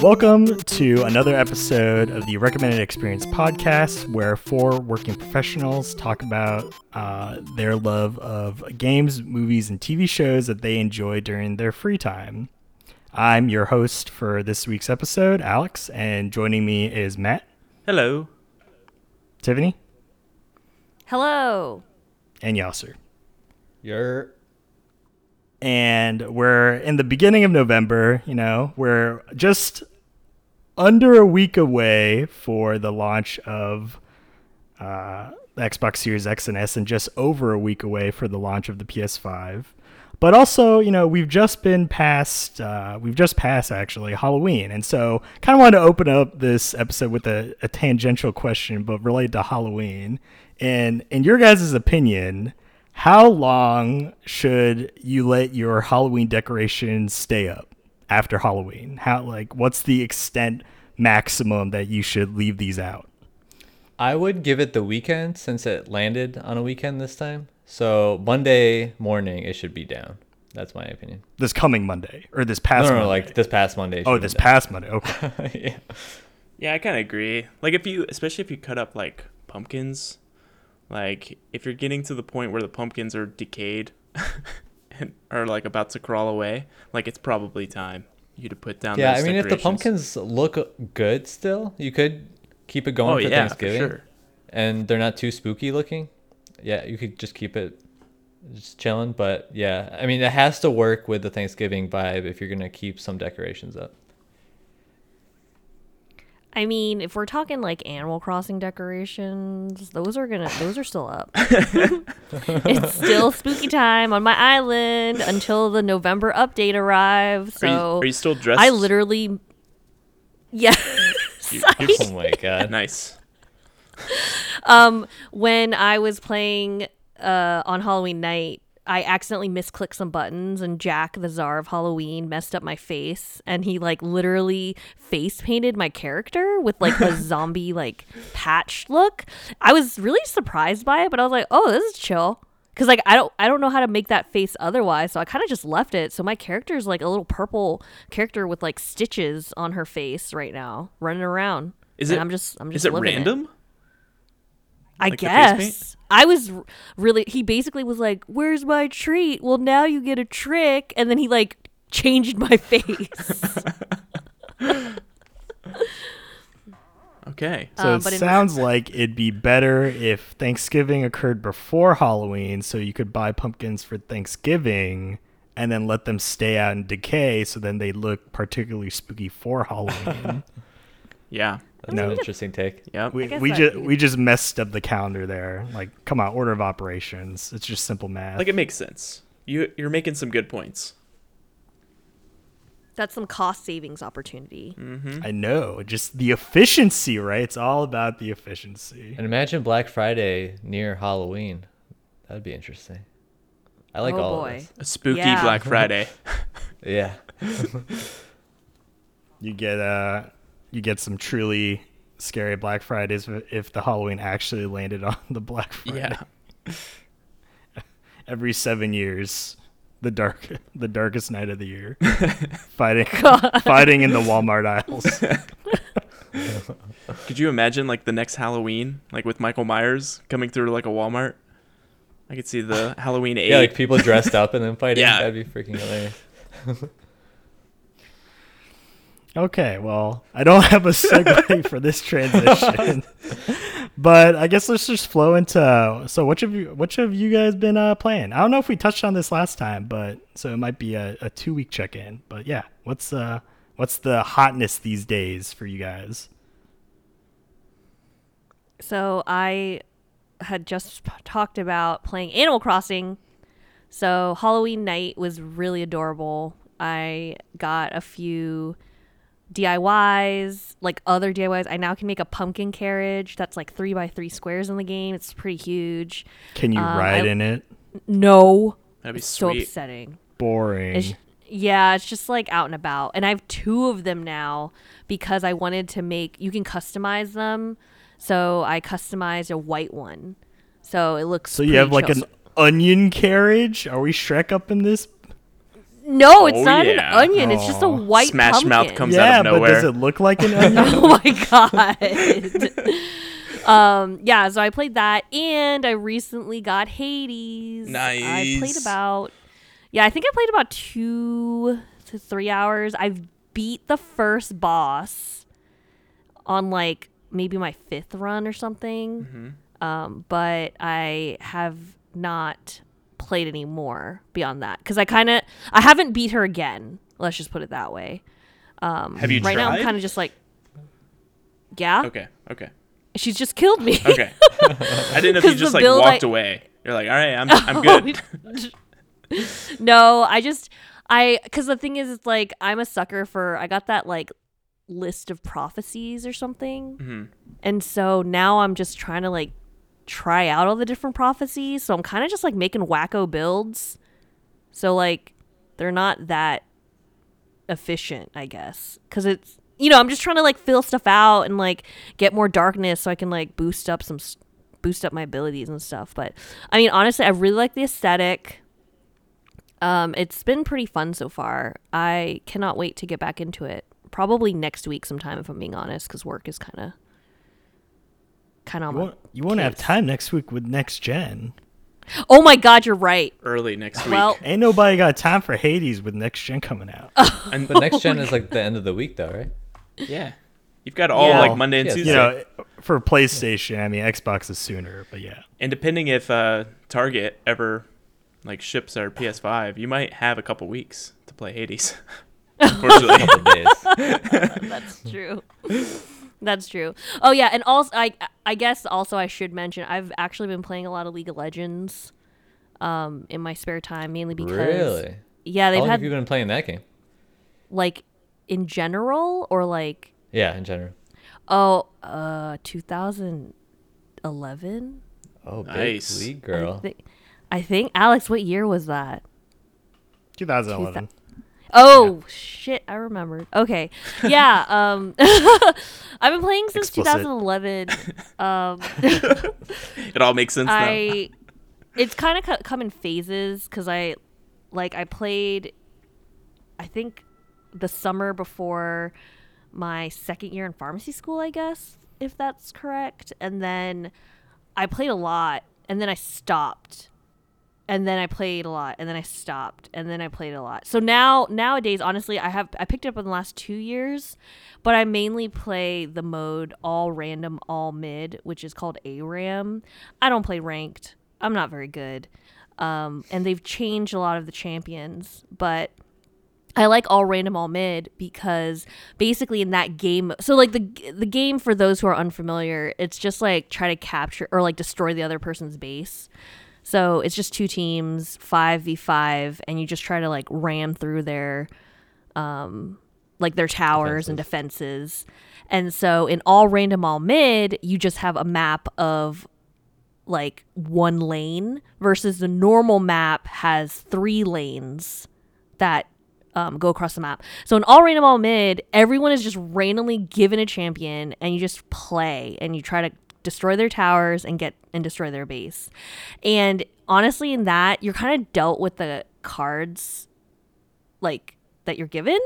Welcome to another episode of the Recommended Experience podcast, where four working professionals talk about uh, their love of games, movies, and TV shows that they enjoy during their free time. I'm your host for this week's episode, Alex, and joining me is Matt, Hello. Tiffany, Hello. and Yasser. You're and we're in the beginning of November. You know, we're just under a week away for the launch of uh, Xbox Series X and S, and just over a week away for the launch of the PS5. But also, you know, we've just been past, uh, we've just passed actually Halloween, and so kind of wanted to open up this episode with a, a tangential question, but related to Halloween. And in your guys' opinion, how long should you let your Halloween decorations stay up after Halloween? How like what's the extent maximum that you should leave these out? I would give it the weekend since it landed on a weekend this time. So Monday morning it should be down. That's my opinion. This coming Monday or this past no, no, Monday? like this past Monday. oh, should be this down. past Monday. Okay. yeah. Yeah, I kind of agree. Like if you, especially if you cut up like pumpkins, like if you're getting to the point where the pumpkins are decayed and are like about to crawl away, like it's probably time you to put down. Yeah, I mean if the pumpkins look good still, you could keep it going Oh for yeah, for Thanksgiving. sure. And they're not too spooky looking. Yeah, you could just keep it just chilling, but yeah, I mean it has to work with the Thanksgiving vibe if you're going to keep some decorations up. I mean, if we're talking like Animal Crossing decorations, those are gonna those are still up. it's still spooky time on my island until the November update arrives. Are you, So are you still dressed? I literally yeah. You- Oh my god. nice. um when I was playing uh on Halloween night, I accidentally misclicked some buttons and Jack the Czar of Halloween messed up my face and he like literally face painted my character with like a zombie like patch look. I was really surprised by it, but I was like, "Oh, this is chill." Cuz like I don't I don't know how to make that face otherwise, so I kind of just left it. So my character is like a little purple character with like stitches on her face right now, running around. Is And it? I'm just I'm just is it random? I Like the face paint? guess. I was really he basically was like, "Where's my treat?" Well, now you get a trick, and then he like changed my face. Okay. So Uh, it but in- sounds like it'd be better if Thanksgiving occurred before Halloween, so you could buy pumpkins for Thanksgiving and then let them stay out and decay, so then they look particularly spooky for Halloween. Yeah. That's No. an interesting take. Yeah, we we just could- we just messed up the calendar there. Like, come on, order of operations. It's just simple math. like it makes sense. You you're making some good points. That's some cost savings opportunity. Mm-hmm. I know, just the efficiency, right? It's all about the efficiency. And imagine Black Friday near Halloween. That'd be interesting. I like oh all boy. of this. A spooky Yeah. Black Friday. Yeah. You get uh, you get some truly scary Black Fridays if- if the Halloween actually landed on the Black Friday. yeah. every seven years the dark the darkest night of the year fighting fighting in the walmart aisles Could you imagine like the next Halloween, like with Michael Myers coming through like a Walmart? I could see the Halloween eight. Yeah, like people dressed up and then fighting. Yeah. That'd be freaking hilarious. Okay well i don't have a segue for this transition but i guess let's just flow into so which of you which have you guys been uh playing i don't know if we touched on this last time but so it might be a, a two week check-in but yeah what's uh what's the hotness these days for you guys So I had just talked about playing Animal Crossing. So Halloween night was really adorable. I got a few DIYs, like other DIYs. I now can make a pumpkin carriage that's like three by three squares in the game. It's pretty huge. can you Um, ride I- in it No, That'd be it's so upsetting. boring It's, yeah, it's just like out and about. And I have two of them now because I wanted to make, you can customize them. So I customized a white one. So it looks so you have pretty like chill. an onion carriage are we shrek up in this No, it's Oh, not yeah. an onion. It's just a white Smash pumpkin. Mouth comes yeah, out of but does it look like an onion? oh my god. um yeah, so I played that and I recently got Hades. I played Nice. about Yeah, I think I played about 2 to 3 hours. I've beat the first boss on like maybe my 5th run or something. Mm-hmm. Um but I have not played any more beyond that cuz I kind of I haven't beat her again. Let's just put it that way. Um Have you right now I'm kind of just like yeah Okay, okay, she's just killed me. okay. I didn't know if you just like build walked I- away. You're like, all right, I'm I'm good. no, I just I cuz the thing is it's like I'm a sucker for I got that like list of prophecies or something. Mhm. And so now I'm just trying to like try out all the different prophecies. So I'm kind of just like making wacko builds. So like they're not that efficient, I guess. Cuz it's you know, I'm just trying to like fill stuff out and like get more darkness so I can like boost up some boost up my abilities and stuff. But I mean, honestly, I really like the aesthetic. Um, it's been pretty fun so far. I cannot wait to get back into it. Probably next week sometime, if I'm being honest, because work is kind of kind of. You won't, you won't have time next week with next gen. Oh my God, you're right. Early next week. Well, Ain't nobody got time for Hades with next gen coming out. and But next gen is like the end of the week, though, right? yeah, you've got all Yeah. like Monday and Yeah, Tuesday. you know, for PlayStation, I mean Xbox is sooner, but yeah. And depending if uh, Target ever like ships our PS5, you might have a couple weeks to play Hades. Unfortunately. Couple days. that's true. That's true. Oh yeah, and also I I guess also I should mention I've actually been playing a lot of League of Legends, um, in my spare time mainly because really? yeah they've How long had have you been playing that game? like in general or like Yeah, in general. oh uh 2011 Oh, big Nice. league I girl. I think Alex, what year was that? 2011. Oh shit, I remembered. Okay, yeah. Um, I've been playing since Explicit. 2011. Um, it all makes sense now. I it's kind of co- come in phases because I like I played. I think the summer before my second year in pharmacy school, I guess if that's correct, and then I played a lot, and then I stopped and then I played a lot, and then I stopped, and then I played a lot. So now nowadays, honestly, I have I picked up in the last two years, but I mainly play the mode all random, all mid, which is called ARAM. I don't play ranked. I'm not very good, um, and they've changed a lot of the champions, but. I like all random all mid because basically in that game so like the the game for those who are unfamiliar it's just like try to capture or like destroy the other person's base. So it's just two teams, five v five, and you just try to like ram through their, um, like their towers and defenses. And so in all random, all mid, you just have a map of like one lane versus the normal map has three lanes that um, go across the map. So in all random, all mid, everyone is just randomly given a champion, and you just play and you try to destroy their towers and get and destroy their base. And honestly, in that, you're kind of dealt with the cards like that you're given.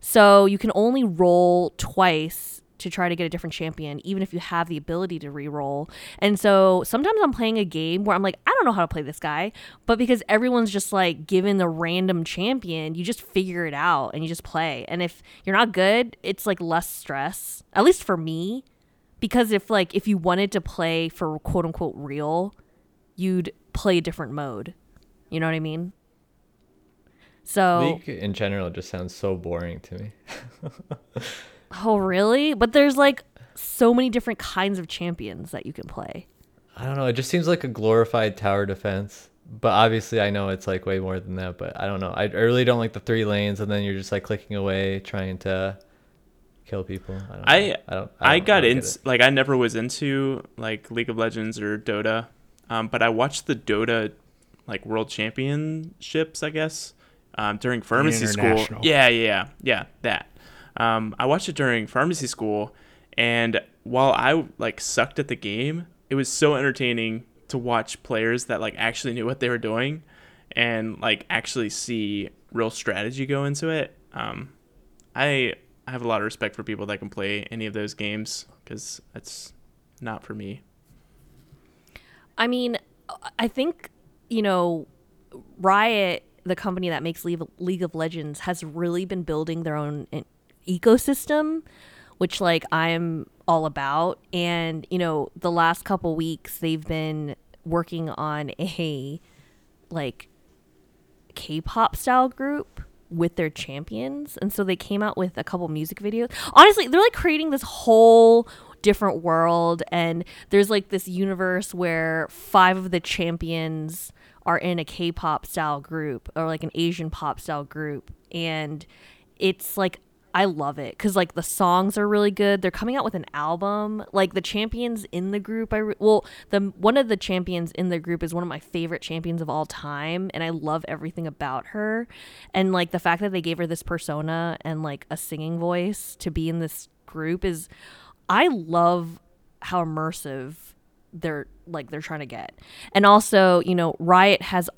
So you can only roll twice to try to get a different champion, even if you have the ability to re-roll. And so sometimes I'm playing a game where I'm like, I don't know how to play this guy, but because everyone's just like given the random champion, you just figure it out and you just play. And if you're not good, it's like less stress. At least for me, because if like if you wanted to play for quote unquote real, you'd play a different mode. You know what I mean? So League in general just sounds so boring to me. Oh, really? But there's like so many different kinds of champions that you can play. I don't know. It just seems like a glorified tower defense. But obviously, I know it's like way more than that. But I don't know. I I really don't like the three lanes, and then you're just like clicking away, trying to kill people. I don't. I know. I don't. I, don't- got don't in like I never was into like League of Legends or Dota, um, but I watched the Dota like World Championships, I guess, um, during pharmacy school. International. Yeah, yeah, yeah, that. Um, I watched it during pharmacy school, and while I like sucked at the game, it was so entertaining to watch players that like actually knew what they were doing, and like actually see real strategy go into it. Um, I I have a lot of respect for people that can play any of those games because that's not for me. I mean, I think, you know, Riot, the company that makes League of, Legends, has really been building their own ecosystem, which, like, I'm all about. And, you know, the last couple weeks, they've been working on a, like, K pop style group with their champions. And so they came out with a couple music videos. Honestly, they're like creating this whole different world and there's like this universe where five of the champions are in a K-pop style group or like an Asian pop style group and it's like I love it cuz like the songs are really good. They're coming out with an album. Like the champions in the group I re- well, the one of the champions in the group is one of my favorite champions of all time and I love everything about her. And like the fact that they gave her this persona and like a singing voice to be in this group is I love how immersive they're like they're trying to get. And also, you know, Riot has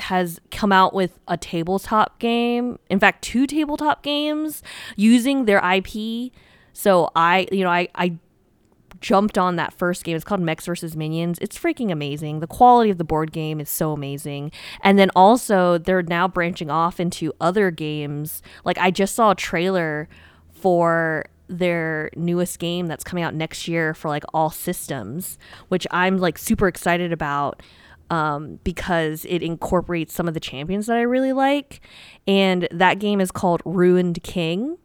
has come out with a tabletop game. In fact, two tabletop games using their IP. So I, you know, I I jumped on that first game. It's called Mechs versus Minions. It's freaking amazing. The quality of the board game is so amazing. And then also they're now branching off into other games. Like I just saw a trailer for their newest game that's coming out next year for like all systems, which I'm like super excited about um, because it incorporates some of the champions that I really like. And that game is called Ruined King.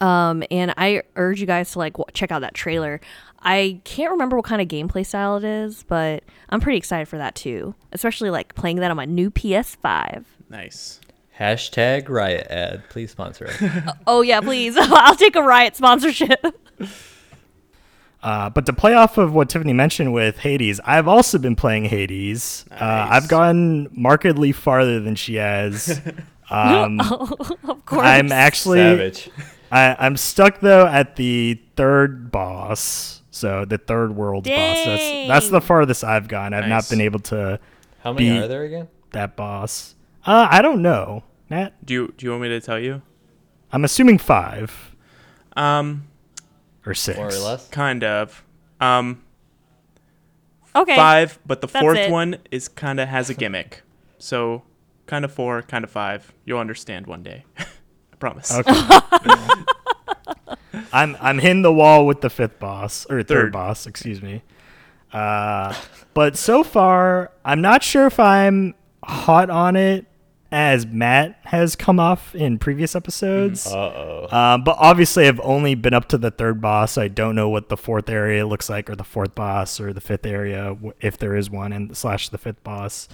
Um, and I urge you guys to like w- check out that trailer. I can't remember what kind of gameplay style it is, but I'm pretty excited for that too. Especially like playing that on my new PS5. Nice. Hashtag riot ad. Please sponsor us. Oh yeah, please. I'll take a Riot sponsorship. Uh, but to play off of what Tiffany mentioned with Hades, I've also been playing Hades. Uh, I've gone markedly farther than she has. Um, of course. I'm actually Savage. I, I'm stuck though at the third boss, so the third world boss. That's that's the farthest I've gone. I've not been able to How many Be- are there again? that boss. Uh, I don't know, Nat. Do you do you want me to tell you? I'm assuming five Um, or six. More or less? kind of. Um, okay. five, but the That's fourth it. one is kind of has a gimmick. So, kind of four, kind of five. You'll understand one day. I promise. Okay. I'm I'm hitting the wall with the fifth boss or third, Third. boss, excuse me. Uh, but so far, I'm not sure if I'm hot on it as Matt has come off in previous episodes. Uh oh. Um, but obviously, I've only been up to the third boss. So I don't know what the fourth area looks like, or the fourth boss, or the fifth area, if there is one, and slash the fifth boss.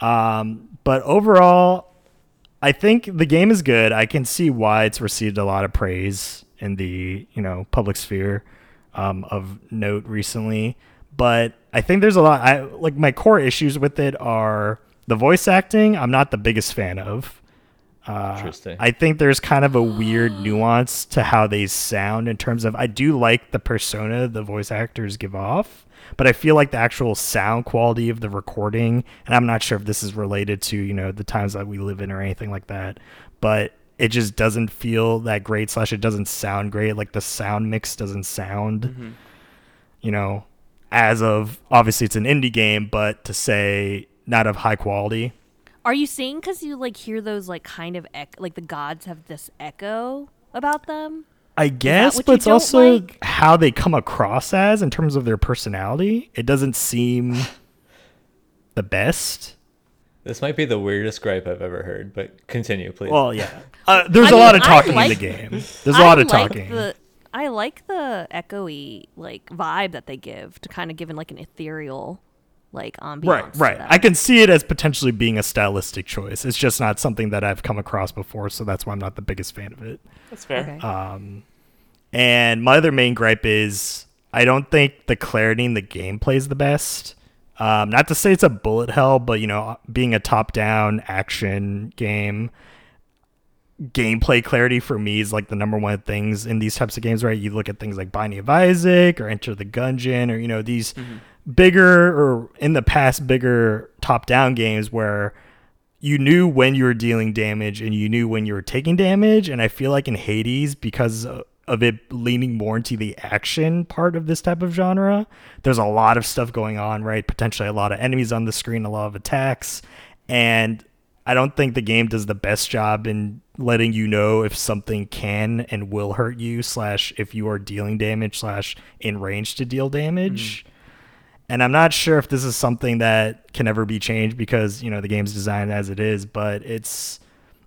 Um, but overall, I think the game is good. I can see why it's received a lot of praise in the you know public sphere um, of note recently. But I think there's a lot. I like my core issues with it are the voice acting. I'm not the biggest fan of. Uh, Interesting. I think there's kind of a weird nuance to how they sound in terms of I do like the persona the voice actors give off, but I feel like the actual sound quality of the recording, and I'm not sure if this is related to you know the times that we live in or anything like that, but it just doesn't feel that great. Slash, it doesn't sound great. Like the sound mix doesn't sound, you know, as of obviously it's an indie game, but to say not of high quality. Are you saying because you like hear those like kind of ec- like the gods have this echo about them? I guess, but it's also like? how they come across as in terms of their personality. It doesn't seem the best. This might be the weirdest gripe I've ever heard, but continue, please. Well, yeah. Uh, there's I a mean, lot of talking like- in the game. There's a lot of like talking. The, I like the echoey like vibe that they give to kind of give it like an ethereal like ambiance. Right, to right. them. I can see it as potentially being a stylistic choice. It's just not something that I've come across before, so that's why I'm not the biggest fan of it. That's fair. Okay. Um, and my other main gripe is I don't think the clarity in the gameplay is the best. Um, not to say it's a bullet hell, but you know, being a top-down action game, gameplay clarity for me is like the number one things in these types of games. Right? You look at things like Binding of Isaac or Enter the Gungeon, or you know these bigger or in the past bigger top down games where you knew when you were dealing damage and you knew when you were taking damage and I feel like in Hades because of it leaning more into the action part of this type of genre there's a lot of stuff going on right potentially a lot of enemies on the screen a lot of attacks and I don't think the game does the best job in letting you know if something can and will hurt you slash if you are dealing damage slash in range to deal damage. Mm. And I'm not sure if this is something that can ever be changed because you know the game's designed as it is, but it's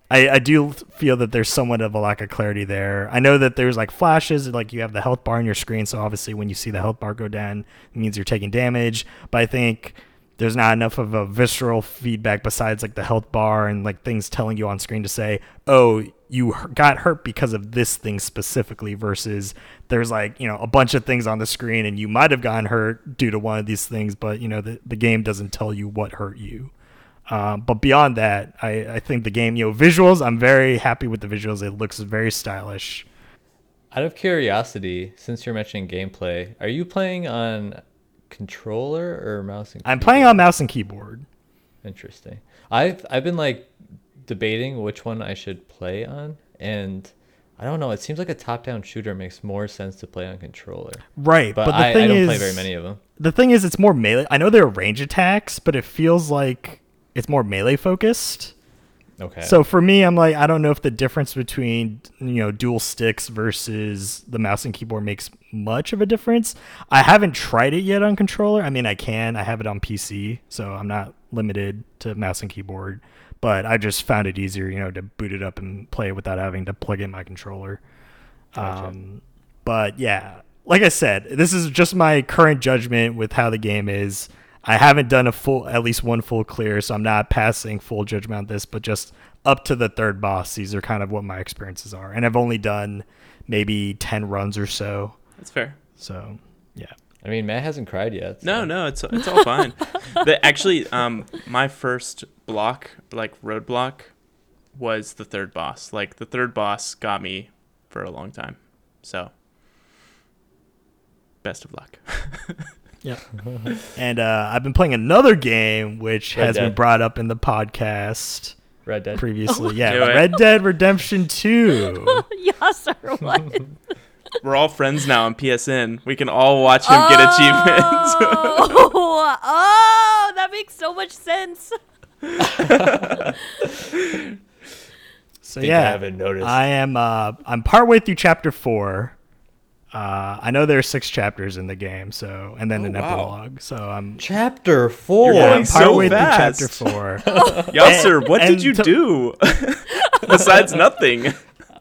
I, I do feel that there's somewhat of a lack of clarity there. I know that there's like flashes, like you have the health bar on your screen, so obviously when you see the health bar go down, it means you're taking damage. But I think there's not enough of a visceral feedback besides like the health bar and like things telling you on screen to say, oh, you got hurt because of this thing specifically versus there's like, you know, a bunch of things on the screen and you might have gotten hurt due to one of these things, but, you know, the, the game doesn't tell you what hurt you. Um, but beyond that, I, I think the game, you know, visuals, I'm very happy with the visuals. It looks very stylish. Out of curiosity, since you're mentioning gameplay, are you playing on controller or mouse and keyboard? I'm playing on mouse and keyboard. Interesting. I've I've been like debating which one I should play on and I don't know. It seems like a top-down shooter makes more sense to play on controller. Right, but, but the I, I don't is, play very many of them. The thing is, it's more melee. I know there are range attacks, but it feels like it's more melee focused. Okay. So for me, I'm like, I don't know if the difference between you know dual sticks versus the mouse and keyboard makes much of a difference. I haven't tried it yet on controller. I mean, I can. I have it on PC, so I'm not limited to mouse and keyboard. But I just found it easier, you know, to boot it up and play it without having to plug in my controller. Gotcha. Um, but yeah, like I said, this is just my current judgment with how the game is. I haven't done a full, at least one full clear, so I'm not passing full judgment on this, but just up to the third boss. These are kind of what my experiences are, and I've only done maybe ten runs or so. That's fair. So, yeah. I mean, Matt hasn't cried yet. So. No, no, it's it's all fine. the, actually, um, my first block, like roadblock, was the third boss. Like the third boss got me for a long time. So, best of luck. Yeah. and uh, I've been playing another game which Red has Dead. been brought up in the podcast Red Dead previously. Oh yeah, Red Dead Redemption 2. yes, or what? We're all friends now on PSN. We can all watch him oh, get achievements. oh, oh, that makes so much sense. so yeah, I haven't noticed. I am uh, I'm partway through chapter 4. Uh, I know there are six chapters in the game, so and then oh, an wow. epilogue. So I'm chapter 4 You're going so fast. chapter four. Yasser, what and, did you to- do besides nothing?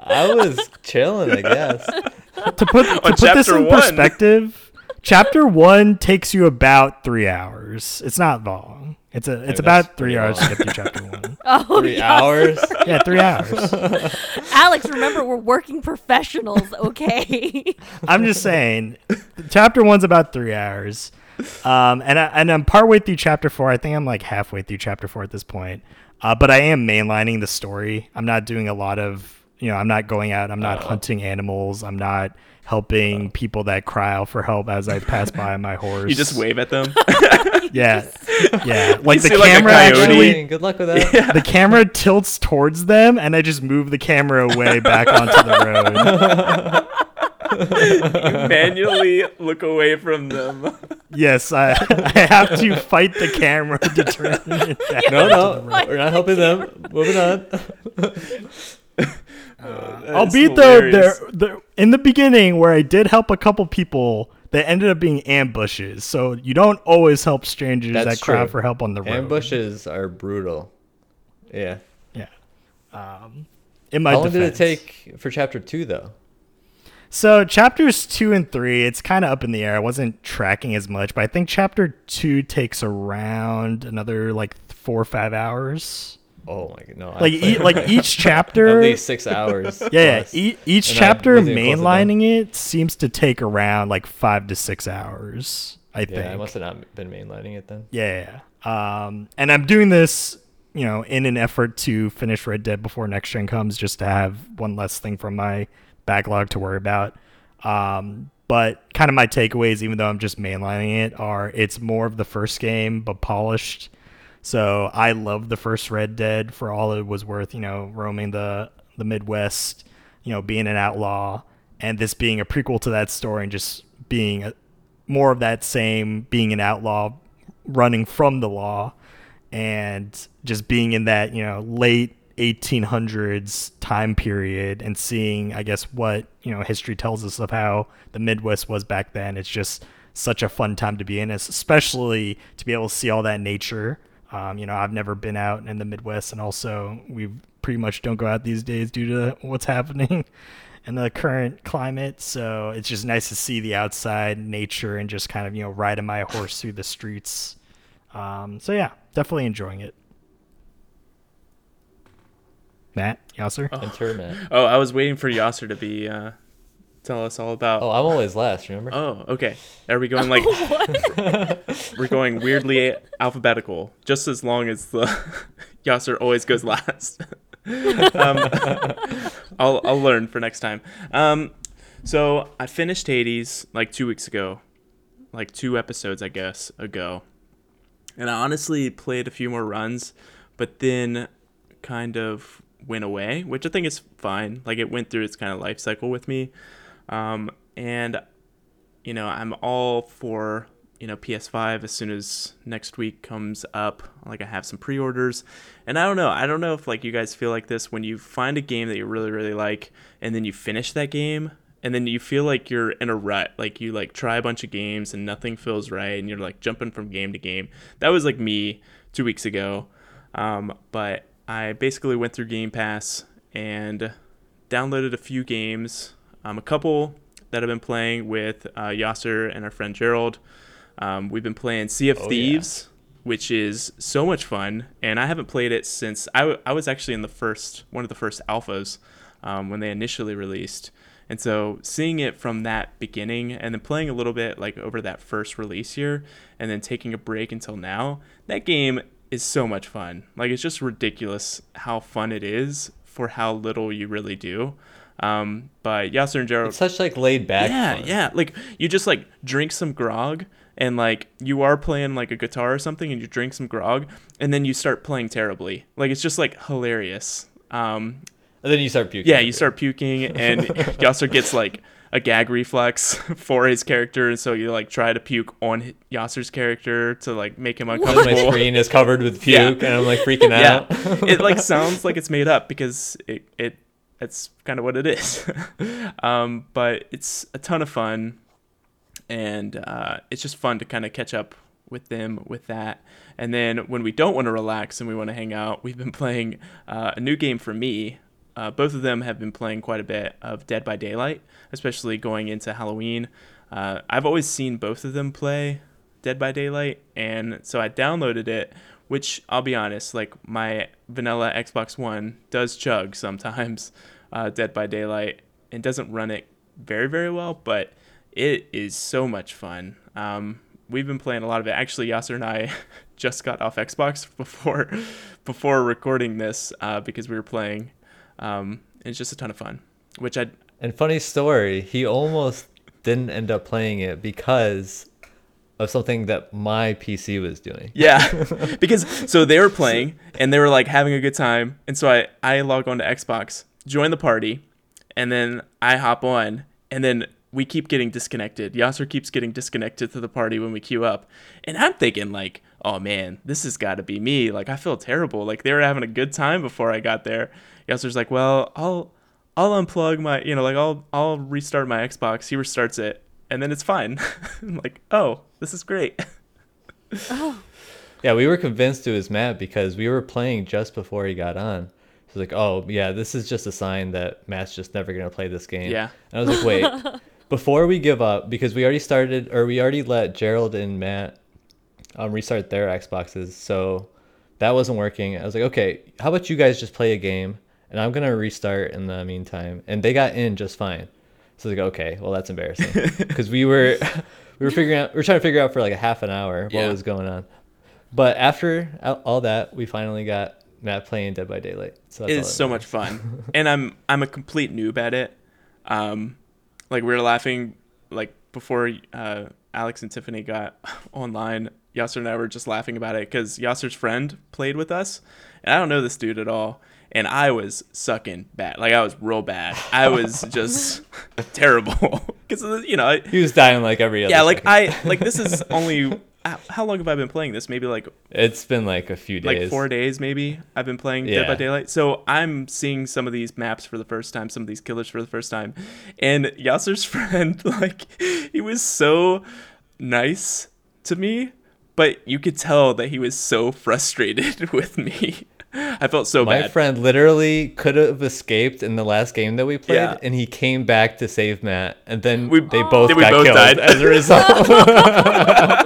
I was chilling, I guess. to put to put this in one. perspective, chapter one takes you about three hours. It's not long. It's a it's about three hours long. to get through chapter one. Oh, three yes. hours? yeah, three hours. Alex, remember we're working professionals, okay? I'm just saying, chapter one's about three hours. Um, and I, and I'm partway through chapter four. I think I'm like halfway through chapter four at this point. Uh, but I am mainlining the story. I'm not doing a lot of you know, I'm not going out. I'm not uh, hunting animals. I'm not helping uh, people that cry out for help as I pass by my horse. You just wave at them. yeah, yeah. Like the camera like actually. Good luck with that. Yeah. The camera tilts towards them, and I just move the camera away back onto the road. you manually look away from them. Yes, I, I have to fight the camera to turn it back. No, no, we're not helping them. Moving on. Uh, albeit though, there, there in the beginning where I did help a couple people, they ended up being ambushes. So you don't always help strangers That's that true. cry for help on the road. Ambushes are brutal. Yeah. Yeah. Um, in my How long defense. did it take for chapter two though? So chapters two and three, it's kind of up in the air. I wasn't tracking as much, but I think chapter two takes around another like four or five hours. Oh my god, no! Like e- like each chapter, at least six hours. Yeah, yeah. E- each and chapter mainlining it seems to take around like five to six hours. I yeah, think. Yeah, I must have not been mainlining it then. Yeah, um, and I'm doing this, you know, in an effort to finish Red Dead before next gen comes, just to have one less thing from my backlog to worry about. Um, but kind of my takeaways, even though I'm just mainlining it, are it's more of the first game but polished. So I love the first Red Dead for all it was worth. You know, roaming the the Midwest, you know, being an outlaw, and this being a prequel to that story and just being a, more of that same being an outlaw, running from the law, and just being in that you know late 1800s time period and seeing, I guess, what you know history tells us of how the Midwest was back then. It's just such a fun time to be in, especially to be able to see all that nature. Um, you know, I've never been out in the Midwest, and also we pretty much don't go out these days due to what's happening in the current climate. So it's just nice to see the outside nature and just kind of you know riding my horse through the streets. Um, so yeah, definitely enjoying it. Matt, Yasser? Enter Matt. Oh, I was waiting for Yasser to be uh, tell us all about. Oh, I'm always last. Remember? Oh, okay. Are we going like we're going weirdly alphabetical, just as long as the Yasser always goes last. um, I'll I'll learn for next time. Um, so I finished Hades like two weeks ago, like two episodes I guess ago, and I honestly played a few more runs, but then kind of went away, which I think is fine. Like it went through its kind of life cycle with me. Um, and you know, I'm all for you know PS5 as soon as next week comes up. Like I have some pre-orders, and I don't know. I don't know if like you guys feel like this when you find a game that you really really like, and then you finish that game, and then you feel like you're in a rut. Like you like try a bunch of games and nothing feels right, and you're like jumping from game to game. That was like me two weeks ago. Um, but I basically went through Game Pass and downloaded a few games, um, a couple that I've been playing with uh, Yasser and our friend Gerald. Um, we've been playing Sea of Oh, Thieves, which is so much fun, and I haven't played it since I, w- I was actually in the first one of the first alphas um, when they initially released. And so seeing it from that beginning and then playing a little bit like over that first release year and then taking a break until now, that game is so much fun. Like it's just ridiculous how fun it is for how little you really do. Um, but Yasser and Gerald It's such like laid back. yeah, fun. yeah. Like you just like drink some grog and like you are playing like a guitar or something and you drink some grog and then you start playing terribly. Like it's just like hilarious. Um And then you start puking. yeah, you start puking and Yasser gets like a gag reflex for his character and so you like try to puke on Yasser's character to like make him And my screen is covered with puke, Yeah. and I'm like freaking out. yeah. it like sounds like it's made up because it it it's kind of what it is. um, but it's a ton of fun, and uh, it's just fun to kind of catch up with them with that. And then when we don't want to relax and we want to hang out, we've been playing uh, a new game for me. Uh, both of them have been playing quite a bit of Dead by Daylight, especially going into Halloween. Uh, I've always seen both of them play Dead by Daylight, and so I downloaded it. Which I'll be honest, like my vanilla Xbox One does chug sometimes, uh, Dead by Daylight, and doesn't run it very very well, but it is so much fun. Um, we've been playing a lot of it. Actually, Yasser and I just got off Xbox before before recording this uh, because we were playing. Um, it's just a ton of fun. Which I And funny story, he almost didn't end up playing it because of something that my PC was doing. Yeah, because so they were playing and they were like having a good time, and so I I log on to Xbox, join the party, and then I hop on, and then we keep getting disconnected. Yasser keeps getting disconnected to the party when we queue up, and I'm thinking like, oh man, this has got to be me. Like I feel terrible. Like they were having a good time before I got there. Yasser's like, well, I'll I'll unplug my, you know, like I'll I'll restart my Xbox. He restarts it, and then it's fine. I'm like, oh, this is great. oh. Yeah, we were convinced it was Matt because we were playing just before he got on. He's like, "Oh, yeah, this is just a sign that Matt's just never gonna play this game." Yeah. And I was like, "Wait, before we give up, because we already started, or we already let Gerald and Matt um, restart their Xboxes, so that wasn't working. I was like, okay, how about you guys just play a game, and I'm gonna restart in the meantime. And they got in just fine. So I was like, okay, well that's embarrassing because we were we were figuring out we were trying to figure out for like a half an hour what Yeah. was going on. But after all that, we finally got Matt playing Dead by Daylight. So that's It's that so much fun, and I'm I'm a complete noob at it. Um, like we were laughing like before uh, Alex and Tiffany got online, Yasser and I were just laughing about it because Yasser's friend played with us, and I don't know this dude at all, and I was sucking bad, like I was real bad. I was just terrible because you know, I, He was dying like every other. yeah, like. I like this is only how- how long have I been playing this? Maybe like It's been like a few days. like four days maybe i've been playing dead by daylight so i'm seeing some of these maps for the first time some of these killers for the first time and yasser's friend like he was so nice to me but you could tell that he was so frustrated with me i felt so My bad My friend literally could have escaped in the last game that we played, Yeah. and he came back to save Matt, and then We- they both Then we got both killed died. as a result.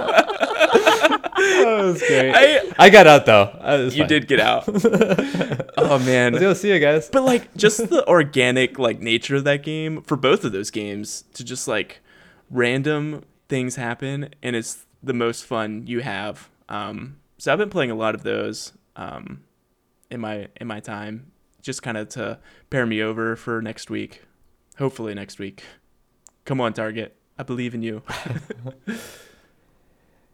was great. I, I, got out though. You fine. did get out oh man Let's go see you guys. but like just the organic like nature of that game for both of those games to just like random things happen and it's the most fun you have um so i've been playing a lot of those um in my in my time just kind of to pair me over for next week hopefully next week come on target i believe in you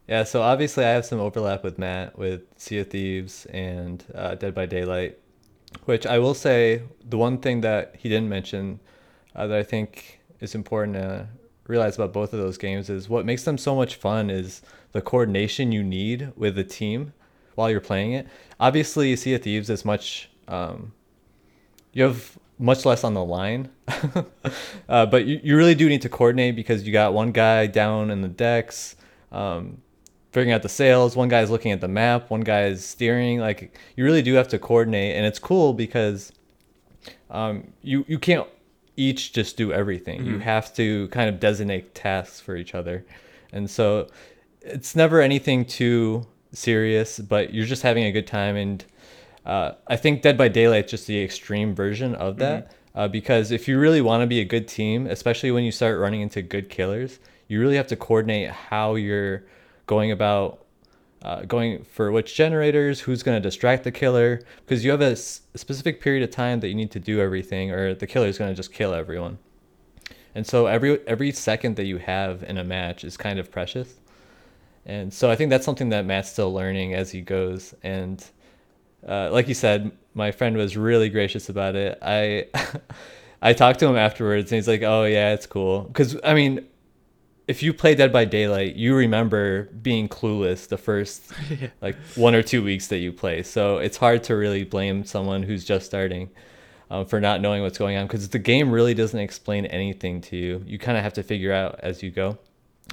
Yeah, so obviously I have some overlap with Matt with Sea of Thieves and uh, Dead by Daylight, which I will say the one thing that he didn't mention uh, that I think is important to realize about both of those games is what makes them so much fun is the coordination you need with the team while you're playing it. Obviously, Sea of Thieves is much um, you have much less on the line. uh, but you, you really do need to coordinate because you got one guy down in the decks, um, figuring out the sails, one guy's looking at the map, one guy is steering. Like you really do have to coordinate, and it's cool because um, you you can't each just do everything. You have to kind of designate tasks for each other, and so it's never anything too serious, but you're just having a good time. And uh, I think Dead by Daylight is just the extreme version of that. Uh, because if you really want to be a good team, especially when you start running into good killers, you really have to coordinate how you're going about uh, going for which generators, who's going to distract the killer, because you have a, s- a specific period of time that you need to do everything, or the killer is going to just kill everyone. And so every every second that you have in a match is kind of precious. And so I think that's something that Matt's still learning as he goes. And uh, like you said, my friend was really gracious about it. I I talked to him afterwards, and he's like, "Oh yeah, it's cool." Because I mean, if you play Dead by Daylight, you remember being clueless the first like one or two weeks that you play. So it's hard to really blame someone who's just starting um, for not knowing what's going on because the game really doesn't explain anything to you. You kind of have to figure out as you go.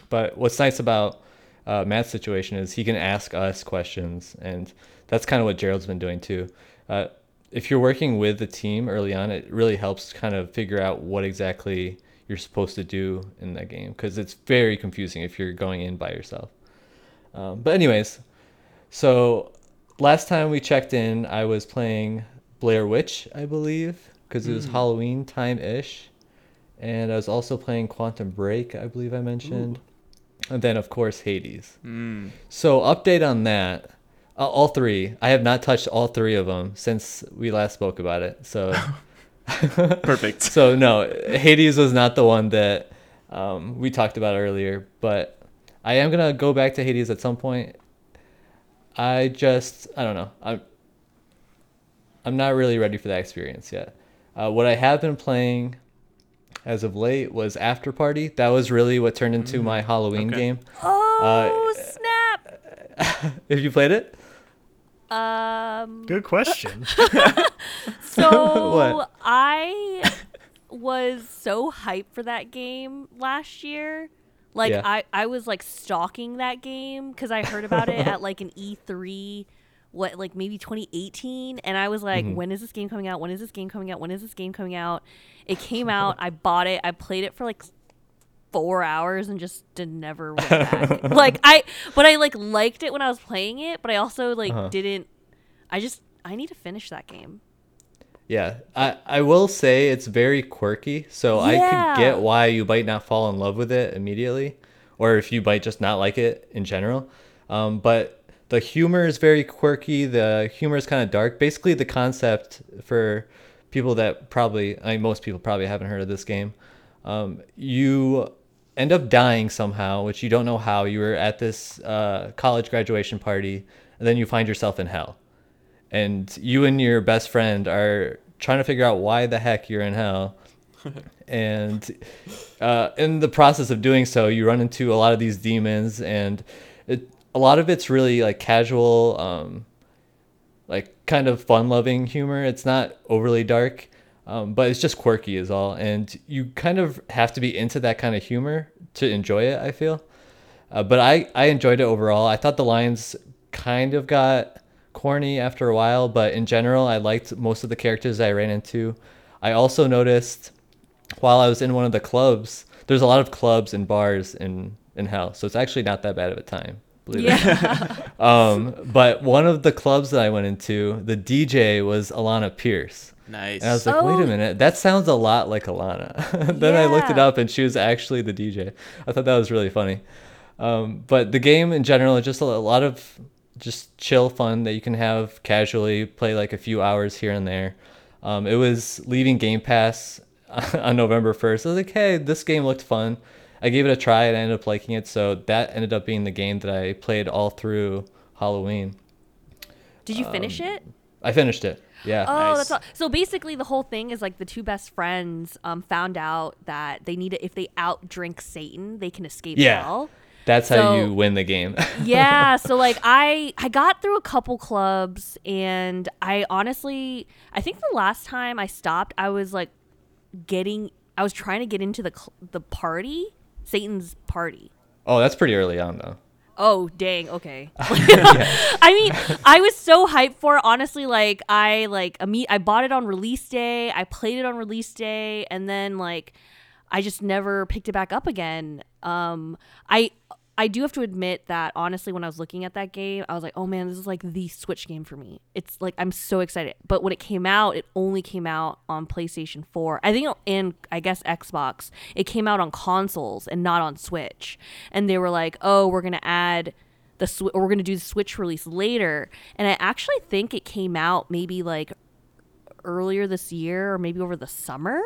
But what's nice about uh, Matt's situation is he can ask us questions, and that's kind of what Gerald's been doing too. Uh, if you're working with the team early on, it really helps kind of figure out what exactly you're supposed to do in that game because it's very confusing if you're going in by yourself. Um, but anyways, so last time we checked in, I was playing Blair Witch, I believe, because it was Halloween time ish, and I was also playing Quantum Break, I believe I mentioned, and then of course Hades. Mm. So update on that. Uh, all three. I have not touched all three of them since we last spoke about it. So. Perfect. So no, Hades was not the one that um, we talked about earlier, but I am gonna go back to Hades at some point. I just I don't know. I'm I'm not really ready for that experience yet. Uh, what I have been playing as of late was Afterparty. That was really what turned into my Halloween okay. game. Oh snap! Have you played it? Um. Good question. So What? I was so hyped for that game last year. Like Yeah. I, I was like stalking that game because I heard about it at like an E3, what like maybe 2018, and I was like, Mm-hmm. when is this game coming out? When is this game coming out? When is this game coming out? It came out. I bought it. I played it for like four hours and just did never went back. like I, but I like liked it when I was playing it, but I also like Uh-huh. didn't. I just I need to finish that game. Yeah, I, I will say it's very quirky, so I Yeah. could get why you might not fall in love with it immediately, or if you might just not like it in general. Um, but the humor is very quirky. The humor is kind of dark. Basically, the concept for people that probably, I mean, most people probably haven't heard of this game. Um, you end up dying somehow, which you don't know how. You were at this uh, college graduation party, and then you find yourself in hell. And you and your best friend are trying to figure out why the heck you're in hell. and uh, in the process of doing so, you run into a lot of these demons, and it, a lot of it's really like casual, um, like kind of fun-loving humor. It's not overly dark, um, but it's just quirky, is all. And you kind of have to be into that kind of humor to enjoy it. I feel, uh, but I I enjoyed it overall. I thought the lines kind of got corny after a while, but in general, I liked most of the characters I ran into. I also noticed while I was in one of the clubs, there's a lot of clubs and bars in in hell, so it's actually not that bad of a time. Believe it. Yeah. Um, but one of the clubs that I went into, the DJ was Alana Pierce. Nice. And I was like, wait Oh. a minute, that sounds a lot like Alana. then I looked it up and she was actually the DJ. I thought that was really funny. Um, but the game in general is just a lot of just chill fun that you can have casually, play like a few hours here and there. Um, it was leaving Game Pass on November 1st. I was like, hey, this game looked fun. I gave it a try and I ended up liking it. So that ended up being the game that I played all through Halloween. Did you finish it? I finished it. Yeah. Oh, Nice. that's all. So basically, the whole thing is like the two best friends um, found out that they need to, if they out drink Satan, they can escape Yeah. hell. That's how So- you win the game. yeah so like i i got through a couple clubs and i honestly i think the last time i stopped i was like getting i was trying to get into the cl- the party satan's party oh, that's pretty early on though. Oh dang okay. I mean i was so hyped for it. Honestly like i like i bought it on release day. I played it on release day. And then like i just never picked it back up again. Um i i do have to admit that honestly when i was looking at that game i was like oh man this is like the switch game for me. It's like i'm so excited. But when it came out it only came out on playstation 4 i think and i guess xbox. It came out on consoles and not on switch. And they were like oh we're gonna add the sw- or we're gonna do the Switch release later, and I actually think it came out maybe like earlier this year or maybe over the summer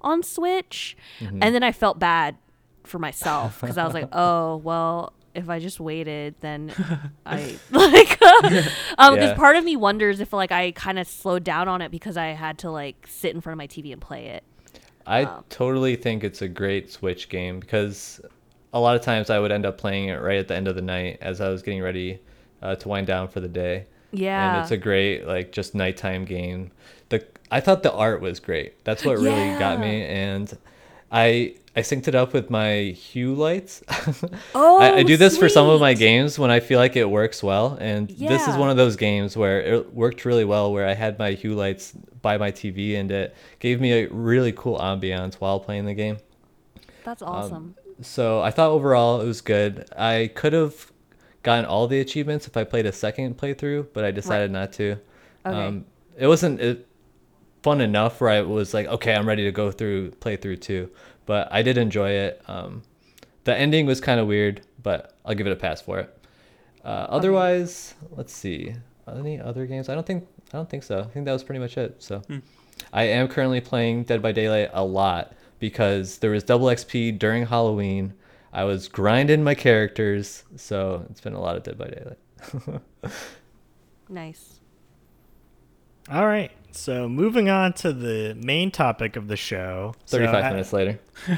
on Switch, Mm-hmm. and then I felt bad for myself because I was like, oh well. If I just waited, then I like um because Yeah. part of me wonders if like I kind of slowed down on it because I had to like sit in front of my TV and play it. I Um, totally think it's a great Switch game because a lot of times I would end up playing it right at the end of the night as I was getting ready uh, to wind down for the day. Yeah, And it's a great like just nighttime game. The I thought the art was great. That's what really got me and I I synced it up with my Hue lights. oh, I, I do this for some of my games when I feel like it works well, and this is one of those games where it worked really well. Where I had my Hue lights by my TV, and it gave me a really cool ambiance while playing the game. That's Um, awesome. So I thought overall it was good. I could have gotten all the achievements if I played a second playthrough, but I decided not to. Okay. Um, it wasn't it, fun enough where I was like, okay, I'm ready to go through playthrough two. But I did enjoy it. Um, the ending was kind of weird, but I'll give it a pass for it. Uh, otherwise, let's see. Any other games? I don't think I don't think so. I think that was pretty much it. So, I am currently playing Dead by Daylight a lot because there was double XP during Halloween. I was grinding my characters, so it's been a lot of Dead by Daylight. nice. All right. So moving on to the main topic of the show. So, 35 a- minutes later.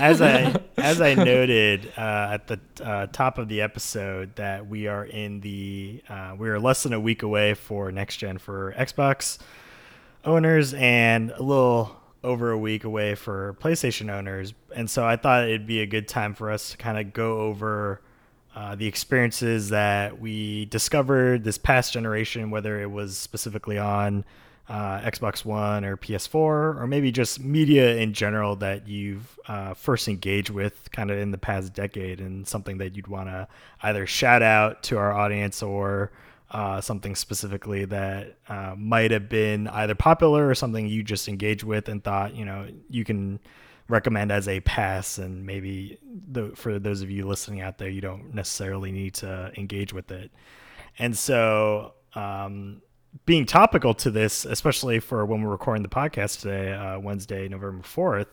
as I as I noted uh, at the uh, top of the episode that we are in the uh, we are less than a week away for next gen for Xbox owners and a little over a week away for PlayStation owners, and so I thought it'd be a good time for us to kind of go over. Uh, the experiences that we discovered this past generation, whether it was specifically on uh, Xbox One or PS4, or maybe just media in general that you've uh, first engaged with kind of in the past decade, and something that you'd want to either shout out to our audience or uh, something specifically that uh, might have been either popular or something you just engaged with and thought, you know, you can recommend as a pass and maybe the, for those of you listening out there you don't necessarily need to engage with it. And so um, being topical to this especially for when we're recording the podcast today uh, wednesday november 4th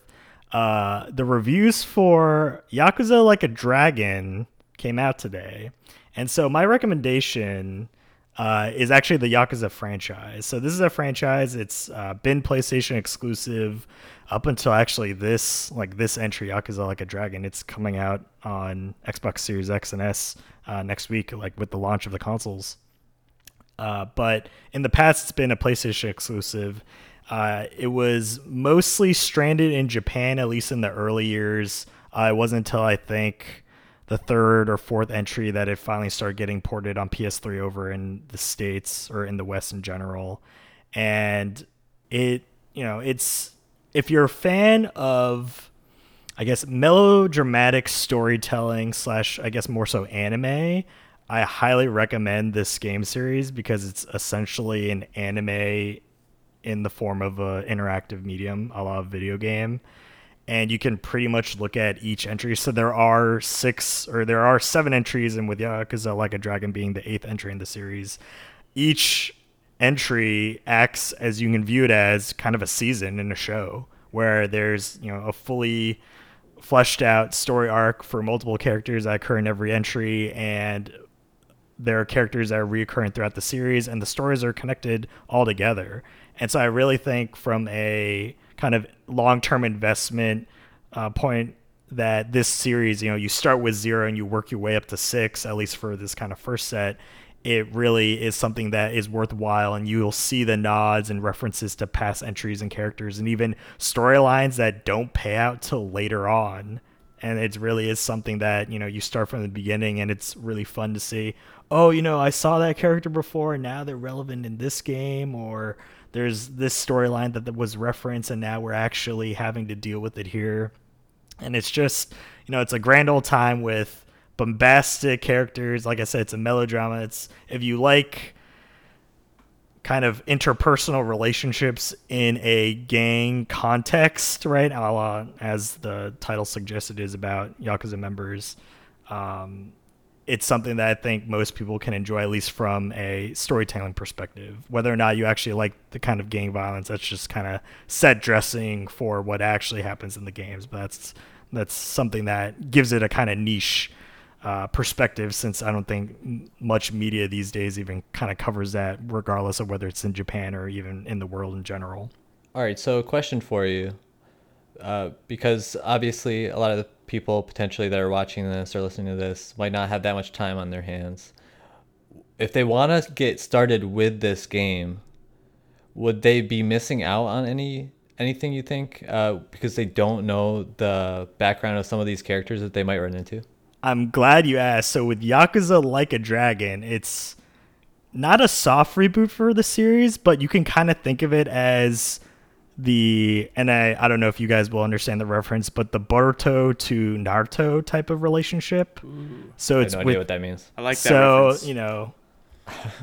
uh, the reviews for Yakuza Like a Dragon came out today. And so my recommendation uh, is actually the Yakuza franchise. So this is a franchise. It's uh, been PlayStation exclusive up until actually this like this entry, Yakuza Like a Dragon. It's coming out on Xbox Series X and S uh, next week, like with the launch of the consoles. Uh, but in the past, it's been a PlayStation exclusive. Uh, it was mostly stranded in Japan, at least in the early years. Uh, it wasn't until I think the third or fourth entry that it finally started getting ported on PS3 over in the States or in the West in general. And it, you know, it's if you're a fan of, I guess, melodramatic storytelling slash, I guess, more so anime, I highly recommend this game series because it's essentially an anime in the form of an interactive medium, a la video game. And you can pretty much look at each entry. So there are six or there are seven entries, and with uh, Yakuza uh, Like a Dragon being the eighth entry in the series, each entry acts as you can view it as kind of a season in a show where there's you know a fully fleshed out story arc for multiple characters that occur in every entry and there are characters that are reoccurring throughout the series and the stories are connected all together. And so i really think from a kind of long-term investment uh, point that this series you know you start with zero and you work your way up to six at least for this kind of first set it really is something that is worthwhile and you'll see the nods and references to past entries and characters and even storylines that don't pay out till later on. And it really is something that you know you start from the beginning and it's really fun to see oh you know i saw that character before and now they're relevant in this game or there's this storyline that was referenced and now we're actually having to deal with it here and it's just you know it's a grand old time with bombastic characters. Like I said, it's a melodrama. It's if you like kind of interpersonal relationships in a gang context, right? A la, as the title suggested, is about Yakuza members. Um, it's something that I think most people can enjoy, at least from a storytelling perspective. Whether or not you actually like the kind of gang violence, that's just kind of set dressing for what actually happens in the games. But that's that's something that gives it a kind of niche uh, perspective since I don't think much media these days even kind of covers that, regardless of whether it's in Japan or even in the world in general. All right, so a question for you. Uh, because obviously, a lot of the people potentially that are watching this or listening to this might not have that much time on their hands. If they want to get started with this game, would they be missing out on any anything you think uh, because they don't know the background of some of these characters that they might run into? I'm glad you asked. So with Yakuza Like a Dragon, it's not a soft reboot for the series, but you can kind of think of it as the and I, I don't know if you guys will understand the reference, but the Boruto to Naruto type of relationship. Ooh. So I it's have no with, idea what that means. I like that. so reference. you know,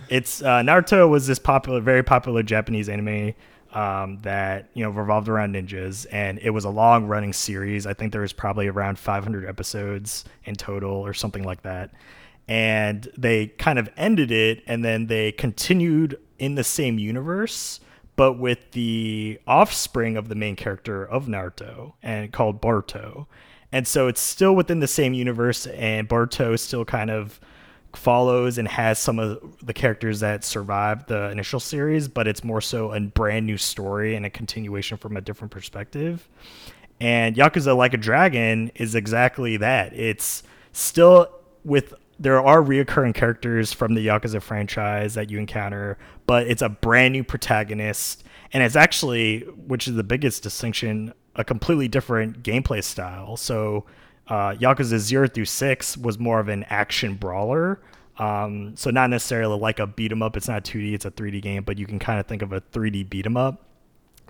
it's uh, Naruto was this popular, very popular Japanese anime um, that you know revolved around ninjas, and it was a long running series. I think there was probably around 500 episodes in total, or something like that. And they kind of ended it, and then they continued in the same universe, but with the offspring of the main character of Naruto, and called Boruto. And so it's still within the same universe, and Boruto still kind of follows and has some of the characters that survived the initial series, but it's more so a brand new story and a continuation from a different perspective. And Yakuza Like a Dragon is exactly that. It's still with there are reoccurring characters from the Yakuza franchise that you encounter, but it's a brand new protagonist, and it's actually, which is the biggest distinction, a completely different gameplay style. So uh, Yakuza 0 through 6 was more of an action brawler. Um, so not necessarily like a beat 'em up. It's not 2D, it's a 3D game, but you can kind of think of a 3D beat 'em up.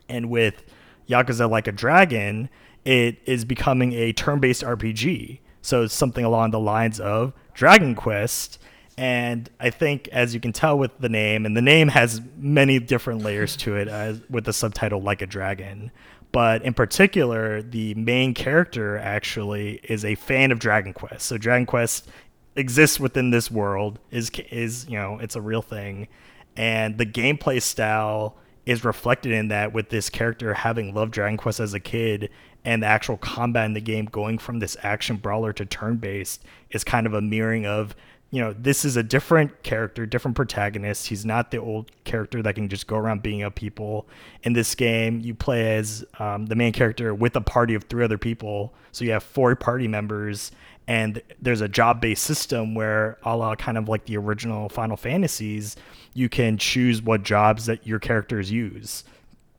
And with Yakuza Like a Dragon, it is becoming a turn-based RPG. So it's something along the lines of Dragon Quest. And I think, as you can tell with the name, and the name has many different layers to it, as, with the subtitle Like a Dragon but in particular, the main character actually is a fan of Dragon Quest. So Dragon Quest exists within this world is is you know it's a real thing, and the gameplay style is reflected in that with this character having loved Dragon Quest as a kid and the actual combat in the game going from this action brawler to turn based is kind of a mirroring of you know this is a different character different protagonist. He's not the old character that can just go around beating up people. In this game you play as um, the main character with a party of three other people. So you have four party members and there's a job based system where a la kind of like the original final fantasies you can choose what jobs that your characters use.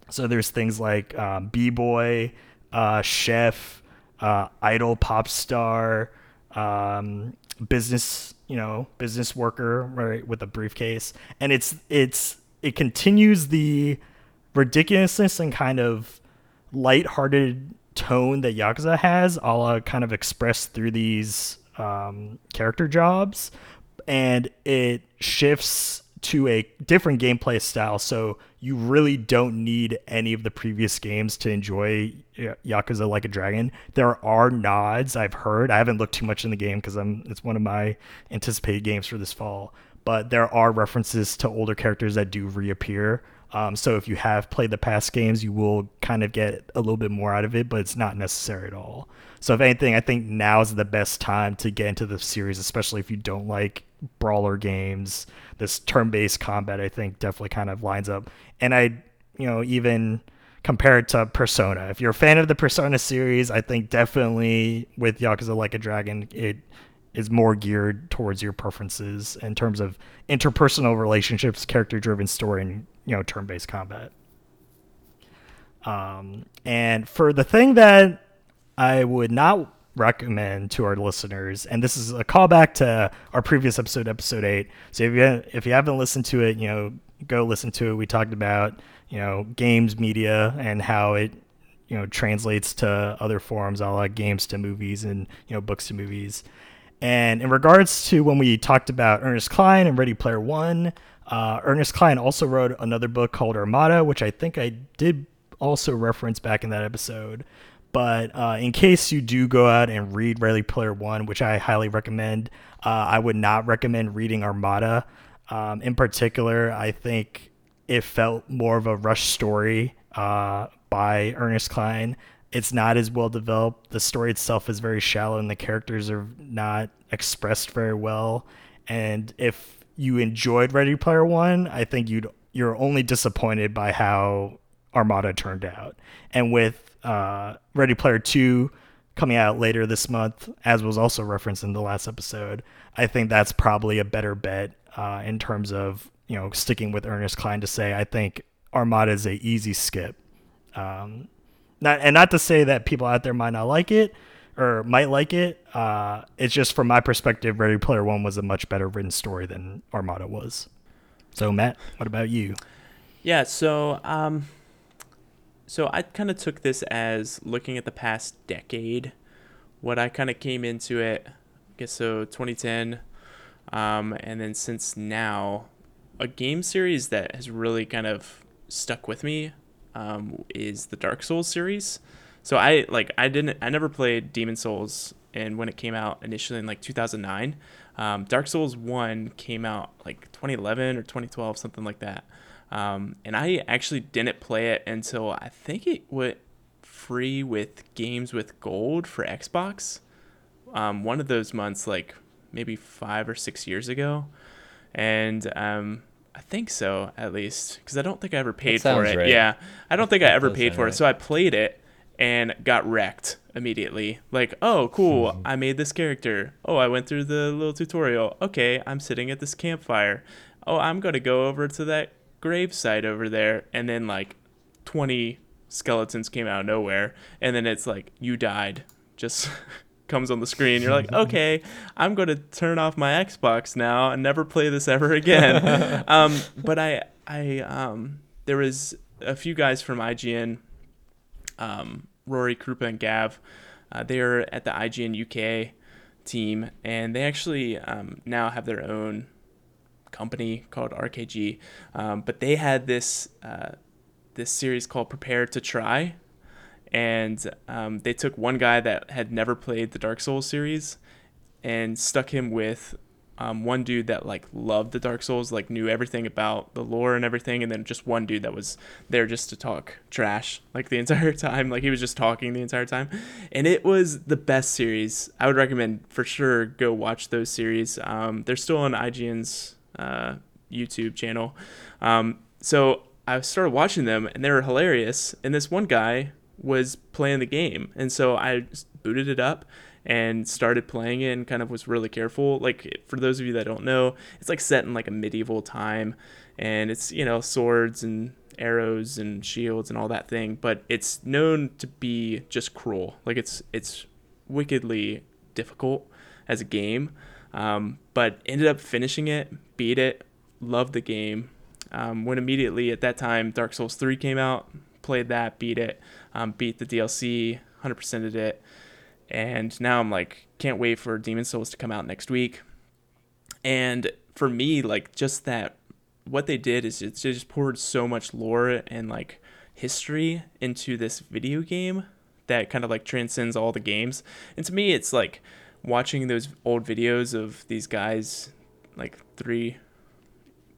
So there's things like um, b-boy uh, chef uh, idol pop star um, business you know business worker right with a briefcase. And it's it's it continues the ridiculousness and kind of light-hearted tone that Yakuza has, a la kind of expressed through these um, character jobs, and it shifts to a different gameplay style. So you really don't need any of the previous games to enjoy Yakuza Like a Dragon. There are nods I've heard. I haven't looked too much in the game because I'm it's one of my anticipated games for this fall. But there are references to older characters that do reappear. Um, so if you have played the past games, you will kind of get a little bit more out of it, but it's not necessary at all. So if anything, I think now is the best time to get into the series, especially if you don't like brawler games. This turn-based combat, I think, definitely kind of lines up. And I, you know, even compared to Persona, if you're a fan of the Persona series, I think definitely with Yakuza Like a Dragon, it is more geared towards your preferences in terms of interpersonal relationships, character-driven story, and you know, turn-based combat. Um, and for the thing that I would not recommend to our listeners, and this is a callback to our previous episode, episode eight. So if you if you haven't listened to it, you know, go listen to it. We talked about you know games media and how it you know translates to other forms, a la games to movies and you know books to movies. And in regards to when we talked about Ernest Cline and Ready Player One, uh, Ernest Cline also wrote another book called Armada, which I think I did also reference back in that episode. But uh, in case you do go out and read Ready Player One, which I highly recommend, uh, I would not recommend reading Armada. Um, in particular, I think it felt more of a rush story uh, by Ernest Cline. It's not as well developed. The story itself is very shallow, and the characters are not expressed very well. And if you enjoyed Ready Player One, I think you'd you're only disappointed by how Armada turned out. And with uh, Ready Player Two coming out later this month, as was also referenced in the last episode, I think that's probably a better bet uh, in terms of you know sticking with Ernest Cline to say I think Armada is a easy skip. Um, not and not to say that people out there might not like it or might like it. Uh, it's just from my perspective, Ready Player One was a much better written story than Armada was. So Matt, what about you? Yeah, so um, so I kind of took this as looking at the past decade. What I kind of came into it, I guess so 2010, um, and then since now, a game series that has really kind of stuck with me um, is the Dark Souls series. So I like I didn't I never played Demon Souls, and when it came out initially in like 2009, um, Dark Souls One came out like 2011 or 2012, something like that. Um, and I actually didn't play it until I think it went free with games with gold for Xbox. Um, one of those months, like maybe five or six years ago, and um, I think so at least because I don't think I ever paid for it. right. Yeah, I don't think I ever paid for it. So I played it and got wrecked immediately. Like, oh, cool, I made this character. Oh, I went through the little tutorial. Okay, I'm sitting at this campfire. Oh, I'm gonna go over to that gravesite over there, and then like 20 skeletons came out of nowhere, and then it's like you died. Just comes on the screen. You're like, okay, I'm going to turn off my Xbox now and never play this ever again. um, but I, I, um, there was a few guys from IGN, um, Rory, Krupa, and Gav. Uh, they're at the IGN UK team, and they actually um, now have their own company called RKG. Um, but they had this uh, this series called Prepare to Try, and um, they took one guy that had never played the Dark Souls series and stuck him with um, one dude that like loved the Dark Souls, like knew everything about the lore and everything, and then just one dude that was there just to talk trash like the entire time. Like he was just talking the entire time, and it was the best series. I would recommend for sure go watch those series. Um, they're still on IGN's uh, YouTube channel. Um, so I started watching them, and they were hilarious. And this one guy was playing the game, and so I booted it up and started playing it and kind of was really careful. Like for those of you that don't know, it's like set in like a medieval time and it's, you know, swords and arrows and shields and all that thing, but it's known to be just cruel. Like it's it's wickedly difficult as a game. Um, but ended up finishing it, beat it, loved the game. Um, when immediately at that time Dark Souls 3 came out, played that, beat it, um, beat the DLC, 100%ed it and now I'm like can't wait for Demon Souls to come out next week. And for me, like just that, what they did is it just poured so much lore and like history into this video game that kind of like transcends all the games. And to me, it's like watching those old videos of these guys, like three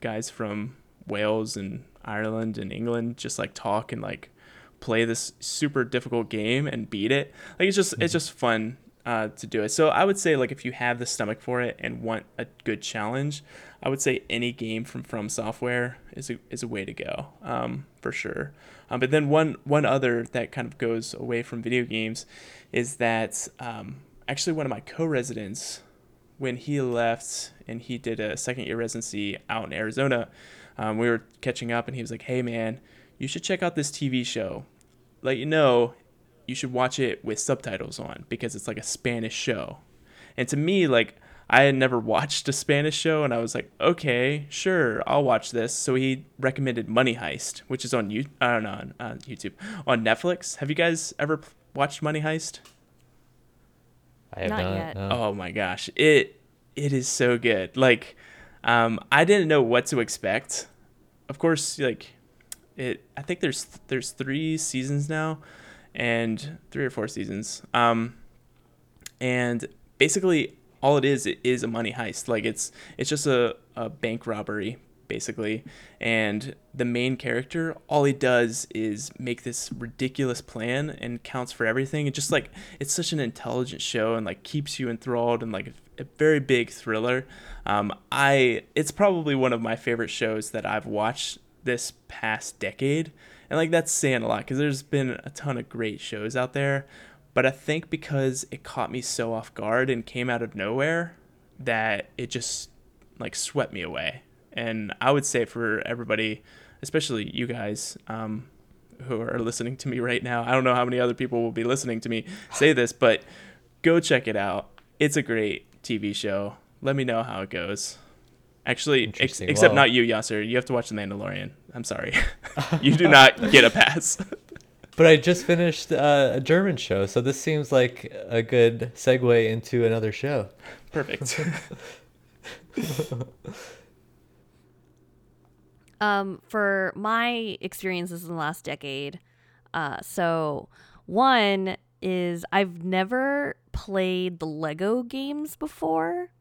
guys from Wales and Ireland and England, just like talk and like play this super difficult game and beat it. Like it's just it's just fun uh, to do it. So I would say like if you have the stomach for it and want a good challenge, I would say any game from From Software is a is a way to go um, for sure. Um, but then one one other that kind of goes away from video games is that um, actually one of my co-residents when he left and he did a second year residency out in Arizona, um, we were catching up and he was like, "Hey man." You should check out this TV show. Let you know you should watch it with subtitles on because it's like a Spanish show. And to me, like, I had never watched a Spanish show, and I was like, okay, sure, I'll watch this. So he recommended Money Heist, which is on you, I don't know, on uh, YouTube, on Netflix. Have you guys ever watched Money Heist? I have Not not. yet. no. Oh my gosh, it it is so good. Like, um, I didn't know what to expect. Of course, like it. I think there's there's three seasons now, and three or four seasons. Um, and basically all it is it is a money heist. Like it's it's just a, a bank robbery basically, and the main character all he does is make this ridiculous plan and counts for everything. And just like it's such an intelligent show and like keeps you enthralled and like a, a very big thriller. Um, I it's probably one of my favorite shows that I've watched this past decade. And like that's saying a lot because there's been a ton of great shows out there. But I think because it caught me so off guard and came out of nowhere that it just like swept me away. And I would say for everybody, especially you guys um, who are listening to me right now, I don't know how many other people will be listening to me say this, but go check it out. It's a great TV show. Let me know how it goes. Actually, ex- except Well- not you, Yasser. You have to watch The Mandalorian. I'm sorry. you do not get a pass. But I just finished uh, a German show, so this seems like a good segue into another show. Perfect. um, for my experiences in the last decade, uh, so one is I've never played the Lego games before.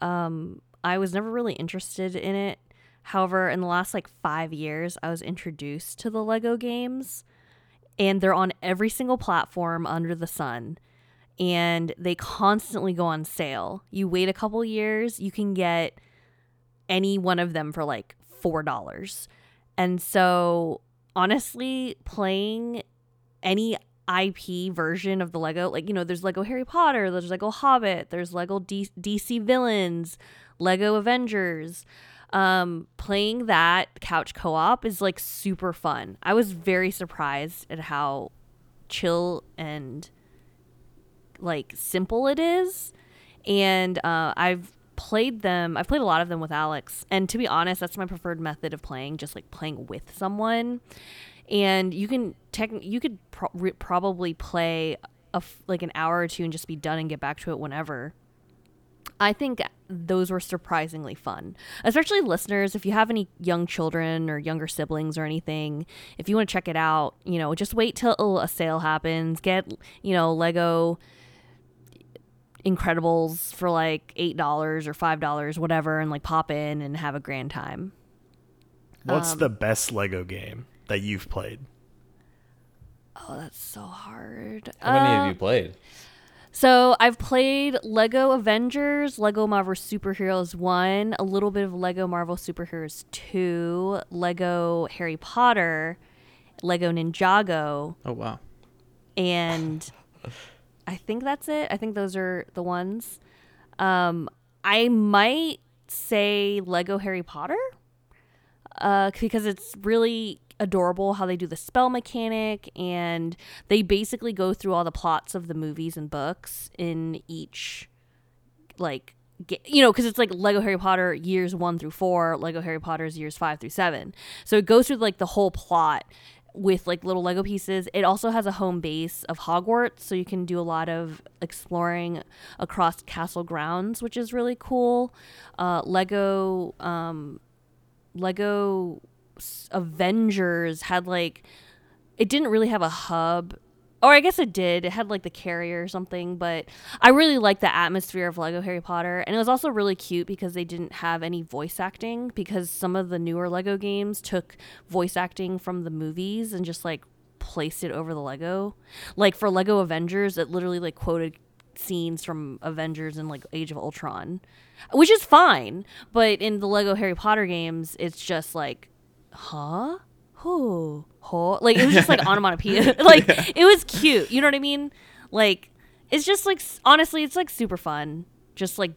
Um, I was never really interested in it. However, in the last like five years, I was introduced to the Lego games, and they're on every single platform under the sun. And they constantly go on sale. You wait a couple years, you can get any one of them for like four dollars. And so honestly, playing any IP version of the Lego, like you know, there's Lego Harry Potter, there's Lego Hobbit, there's Lego D- DC villains, Lego Avengers. Um, playing that couch co-op is like super fun. I was very surprised at how chill and like simple it is and uh, i've played them i've played a lot of them with alex and to be honest that's my preferred method of playing just like playing with someone and you can tech you could pro- re- probably play a f- like an hour or two and just be done and get back to it whenever I think those were surprisingly fun. Especially listeners, if you have any young children or younger siblings or anything, if you want to check it out, you know, just wait till a sale happens. Get, you know, Lego Incredibles for like eight dollars or five dollars, whatever, and like pop in and have a grand time. What's Um, the best Lego game that you've played? Oh, that's so hard. How many Uh, have you played? So I've played Lego Avengers, Lego Marvel Superheroes 1, a little bit of Lego Marvel Superheroes 2, Lego Harry Potter, Lego Ninjago, Oh wow. and I think that's it. I think those are the ones. Um, I might say Lego Harry Potter uh, because it's really adorable how they do the spell mechanic and they basically go through all the plots of the movies and books in each like you know because it's like lego harry potter years one through four lego harry potter's years five through seven. So it goes through like the whole plot with like little lego pieces. It also has a home base of hogwarts so you can do a lot of exploring across castle grounds which is really cool. Uh, lego um, lego avengers had like it didn't really have a hub or I guess it did. It had like the carrier or something, but I really liked the atmosphere of Lego Harry Potter. And it was also really cute because they didn't have any voice acting because some of the newer Lego games took voice acting from the movies and just like placed it over the Lego. Like for Lego Avengers, it literally like quoted scenes from Avengers and like Age of Ultron, which is fine. But in the Lego Harry Potter games, it's just like, huh? Who? Huh? Like it was just like onomatopoeia. like it was cute. You know what I mean? Like it's just like honestly, it's like super fun. Just like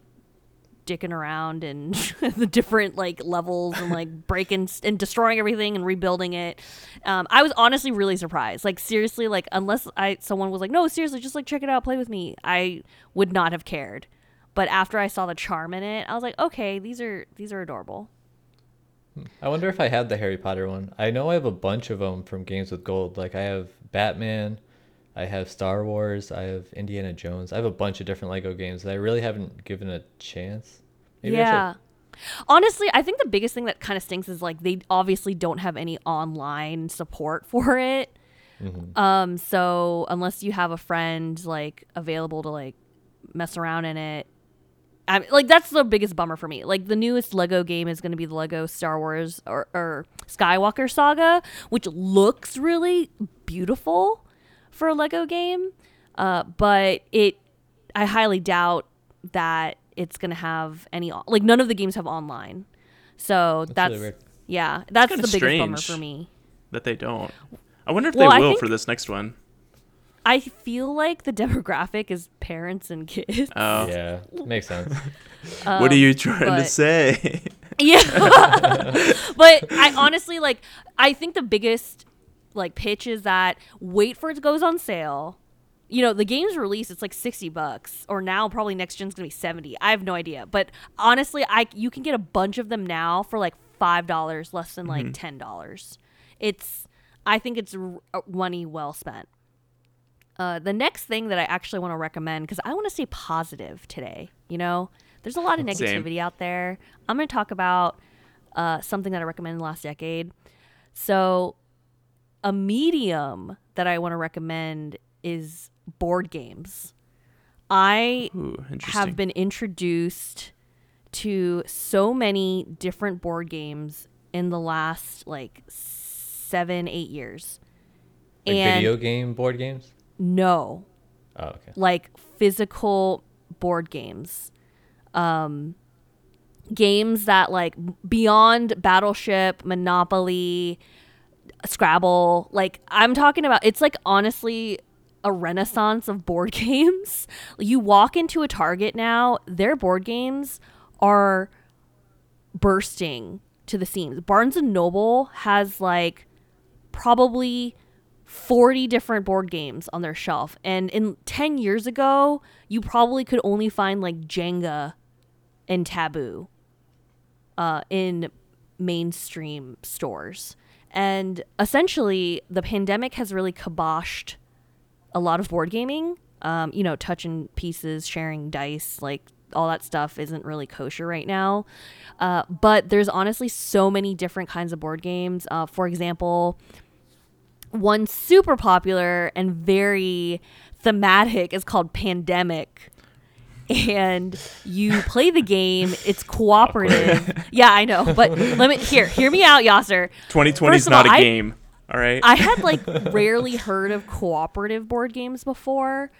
dicking around and the different like levels and like breaking and destroying everything and rebuilding it. Um, I was honestly really surprised. Like seriously, like unless I someone was like, no, seriously, just like check it out, play with me, I would not have cared. But after I saw the charm in it, I was like, okay, these are these are adorable. I wonder if I have the Harry Potter one. I know I have a bunch of them from Games with Gold. Like I have Batman, I have Star Wars, I have Indiana Jones. I have a bunch of different Lego games that I really haven't given a chance. I should- yeah. Honestly, I think the biggest thing that kind of stinks is like they obviously don't have any online support for it. Um, so unless you have a friend like available to like mess around in it, I mean, like that's the biggest bummer for me. Like the newest Lego game is going to be the Lego Star Wars or, or Skywalker Saga, which looks really beautiful for a Lego game, uh, but it I highly doubt that it's going to have any like none of the games have online. So that's, really yeah, that's the biggest bummer for me. That they don't. I wonder if Well, they will think- for this next one. I feel like the demographic is parents and kids. Oh. Yeah, makes sense. what are you trying to Um, say? Yeah. but I honestly like I think the biggest like pitch is that wait for it goes on sale. You know, the game's release it's like 60 bucks or now probably next gen's going to be 70. I have no idea. But honestly, I you can get a bunch of them now for like $5 less than like $10. It's I think it's r- uh, money well spent. Uh, the next thing that I actually want to recommend, because I want to stay positive today, you know, there's a lot of Same. negativity out there. I'm going to talk about uh, something that I recommend in the last decade. So, a medium that I want to recommend is board games. I Ooh, have been introduced to so many different board games in the last like seven, eight years. Like and video game board games. No, Oh, okay. like physical board games. Um games that like beyond battleship monopoly scrabble like i'm talking about it's like honestly a renaissance of board games. You walk into a target now their board games are bursting to the seams. Barnes and noble has like probably 40 different board games on their shelf. And in 10 years ago, you probably could only find like Jenga and Taboo uh, in mainstream stores. And essentially, the pandemic has really kiboshed a lot of board gaming. Um, you know, touching pieces, sharing dice, like all that stuff isn't really kosher right now. Uh, but there's honestly so many different kinds of board games. Uh, for example, one super popular and very thematic is called Pandemic. and you play the game. It's cooperative. yeah, I know, but let me here. Hear me out, Yasser. 2020 is not all, a I- game. All right. I had like rarely heard of cooperative board games before.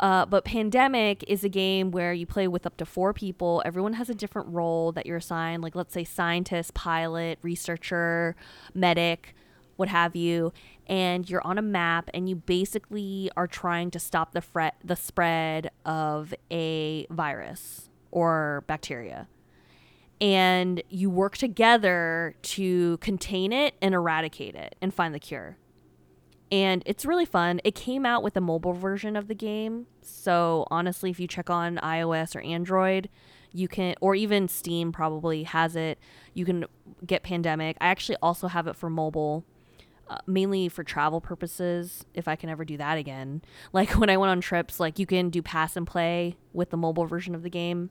Uh, but Pandemic is a game where you play with up to four people. Everyone has a different role that you're assigned, like let's say scientist, pilot, researcher, medic, what have you. And you're on a map, and you basically are trying to stop the fret the spread of a virus or bacteria and you work together to contain it and eradicate it and find the cure. And it's really fun. It came out with a mobile version of the game. So honestly, if you check on iOS or Android, you can or even Steam probably has it. You can get Pandemic. I actually also have it for mobile. Uh, mainly for travel purposes if i can ever do that again like when i went on trips like you can do pass and play with the mobile version of the game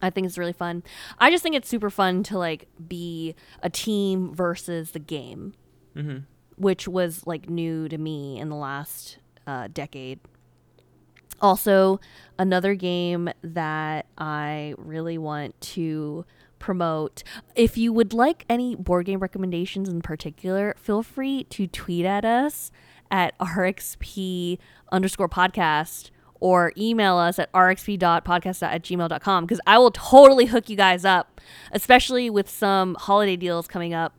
I think it's really fun. I just think it's super fun to like be a team versus the game, mm-hmm. which was like new to me in the last uh, decade. Also, another game that I really want to promote. If you would like any board game recommendations in particular, feel free to tweet at us at rxp underscore podcast or email us at rxp.podcast at gmail.com because I will totally hook you guys up, especially with some holiday deals coming up.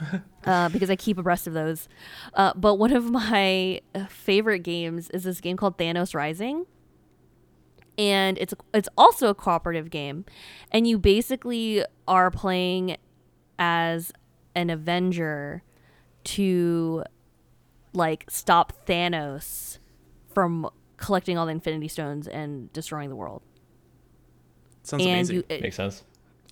uh, because I keep abreast of those. Uh, but one of my uh, favorite games is this game called Thanos Rising, and it's it's also a cooperative game, and you basically are playing as an Avenger to like stop Thanos from collecting all the Infinity Stones and destroying the world. Sounds and amazing. you, it- Makes sense.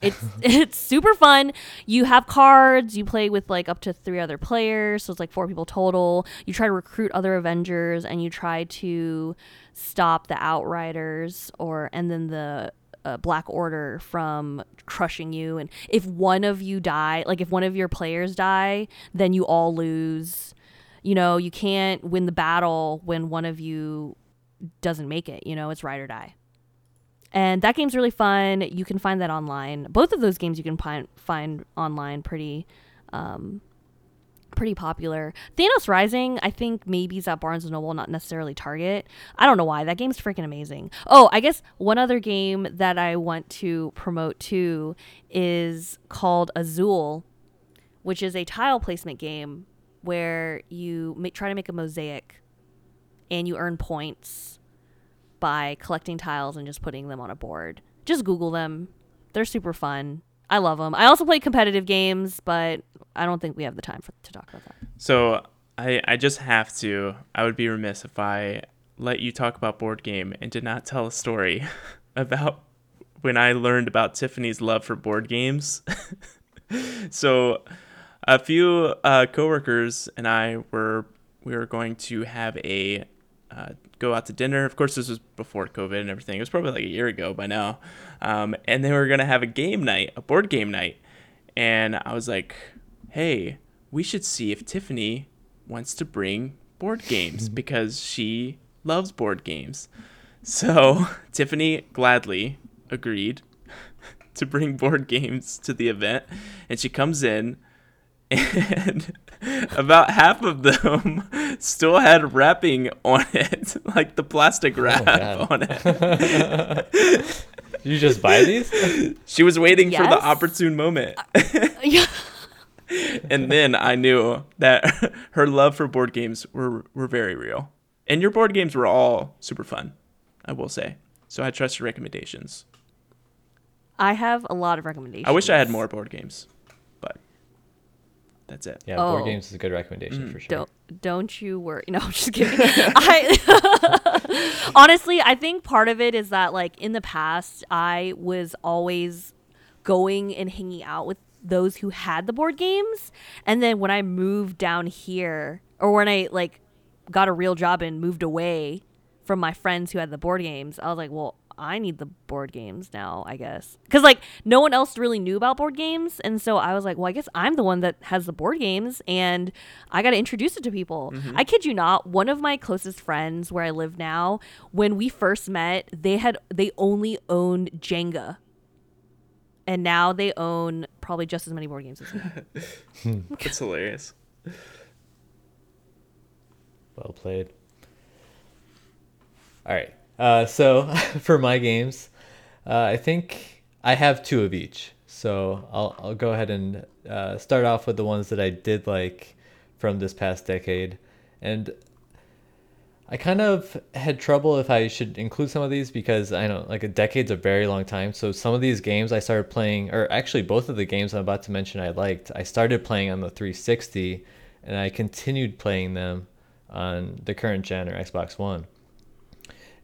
It's it's super fun. You have cards. You play with like up to three other players, so it's like four people total. You try to recruit other Avengers, and you try to stop the Outriders or and then the uh, Black Order from crushing you. And if one of you die, like if one of your players die, then you all lose. You know, you can't win the battle when one of you doesn't make it. You know, it's ride or die and that game's really fun. You can find that online. Both of those games you can find find online pretty um, pretty popular. Thanos Rising, I think maybe is at Barnes and Noble, not necessarily Target. I don't know why. That game's freaking amazing. Oh, I guess one other game that I want to promote too is called Azul, which is a tile placement game where you ma- try to make a mosaic and you earn points by collecting tiles and just putting them on a board. Just Google them. They're super fun. I love them. I also play competitive games, but I don't think we have the time for, to talk about that. So I I just have to. I would be remiss if I let you talk about board game and did not tell a story about when I learned about Tiffany's love for board games. so a few uh, coworkers and I were we were going to have a uh, go out to dinner. Of course, this was before COVID and everything. It was probably like a year ago by now. Um, and they were gonna have a game night, a board game night. And I was like, "Hey, we should see if Tiffany wants to bring board games because she loves board games." So Tiffany gladly agreed to bring board games to the event, and she comes in and about half of them still had wrapping on it, like the plastic oh, wrap God. on it. you just buy these? She was waiting for the opportune moment. Uh, yeah. and then I knew that her love for board games were, were very real. And your board games were all super fun, I will say. So I trust your recommendations. I have a lot of recommendations. I wish I had more board games, but that's it. Yeah, board Oh. games is a good recommendation Mm. for sure. Don't don't you worry. No, I'm just kidding. I honestly, I think part of it is that like in the past, I was always going and hanging out with those who had the board games, and then when I moved down here, or when I like got a real job and moved away from my friends who had the board games, I was like, well, I need the board games now, I guess. Cuz like no one else really knew about board games, and so I was like, well, I guess I'm the one that has the board games and I got to introduce it to people. Mm-hmm. I kid you not, one of my closest friends where I live now, when we first met, they had they only owned Jenga. And now they own probably just as many board games as me. Hmm. That's hilarious. Well played. All right. Uh, so for my games, uh, I think I have two of each. So I'll I'll go ahead and uh, start off with the ones that I did like from this past decade, and I kind of had trouble if I should include some of these because I know like a decade's a very long time. So some of these games I started playing, or actually both of the games I'm about to mention I liked, I started playing on the 360, and I continued playing them on the current gen or Xbox One.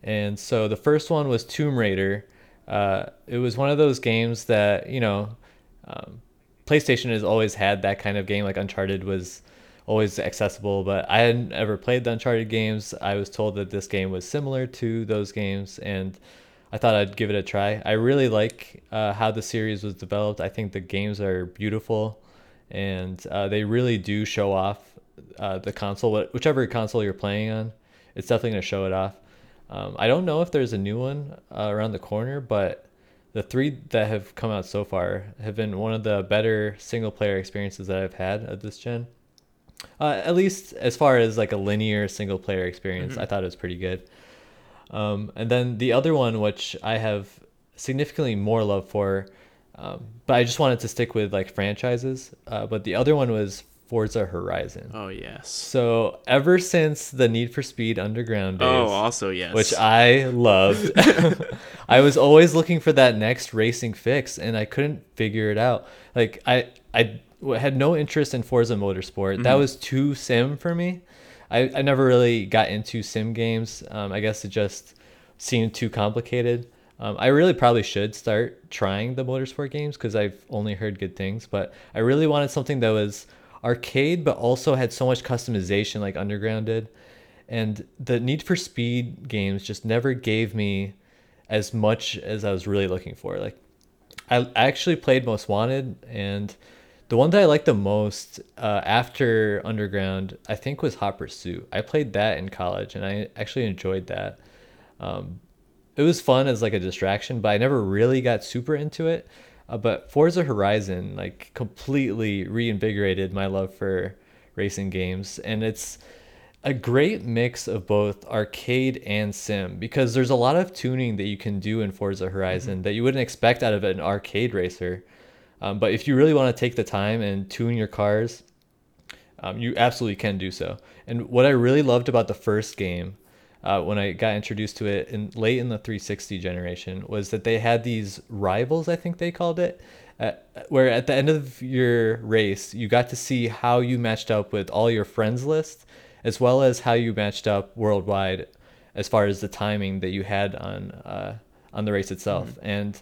And so the first one was Tomb Raider. Uh, it was one of those games that you know, um, PlayStation has always had that kind of game. Like Uncharted was always accessible, but I hadn't ever played the Uncharted games. I was told that this game was similar to those games, and I thought I'd give it a try. I really like uh, how the series was developed. I think the games are beautiful, and uh, they really do show off uh, the console, whichever console you're playing on. It's definitely going to show it off. Um, I don't know if there's a new one uh, around the corner, but the three that have come out so far have been one of the better single player experiences that I've had at this gen. Uh, at least as far as like a linear single player experience, I thought it was pretty good. Um, and then the other one, which I have significantly more love for, um, but I just wanted to stick with like franchises. Uh, but the other one was Forza Horizon. Oh yes. So ever since the Need for Speed Underground days, Oh, also yes. which I loved. I was always looking for that next racing fix, and I couldn't figure it out. Like I I had no interest in Forza Motorsport. That was too sim for me. I, I never really got into sim games. Um, I guess it just seemed too complicated. Um, I really probably should start trying the motorsport games because I've only heard good things. But I really wanted something that was arcade, but also had so much customization like Underground did. And the Need for Speed games just never gave me as much as I was really looking for. Like, I actually played Most Wanted, and the one that I liked the most uh, after Underground, I think, was Hot Pursuit. I played that in college, and I actually enjoyed that. Um, it was fun as like a distraction, but I never really got super into it. Uh, but Forza Horizon like completely reinvigorated my love for racing games, and it's a great mix of both arcade and sim because there's a lot of tuning that you can do in Forza Horizon that you wouldn't expect out of an arcade racer. Um, but if you really want to take the time and tune your cars, um, you absolutely can do so. And what I really loved about the first game, uh, when I got introduced to it in late in the 360 generation, was that they had these rivals. I think they called it, uh, where at the end of your race, you got to see how you matched up with all your friends list, as well as how you matched up worldwide, as far as the timing that you had on uh, on the race itself. And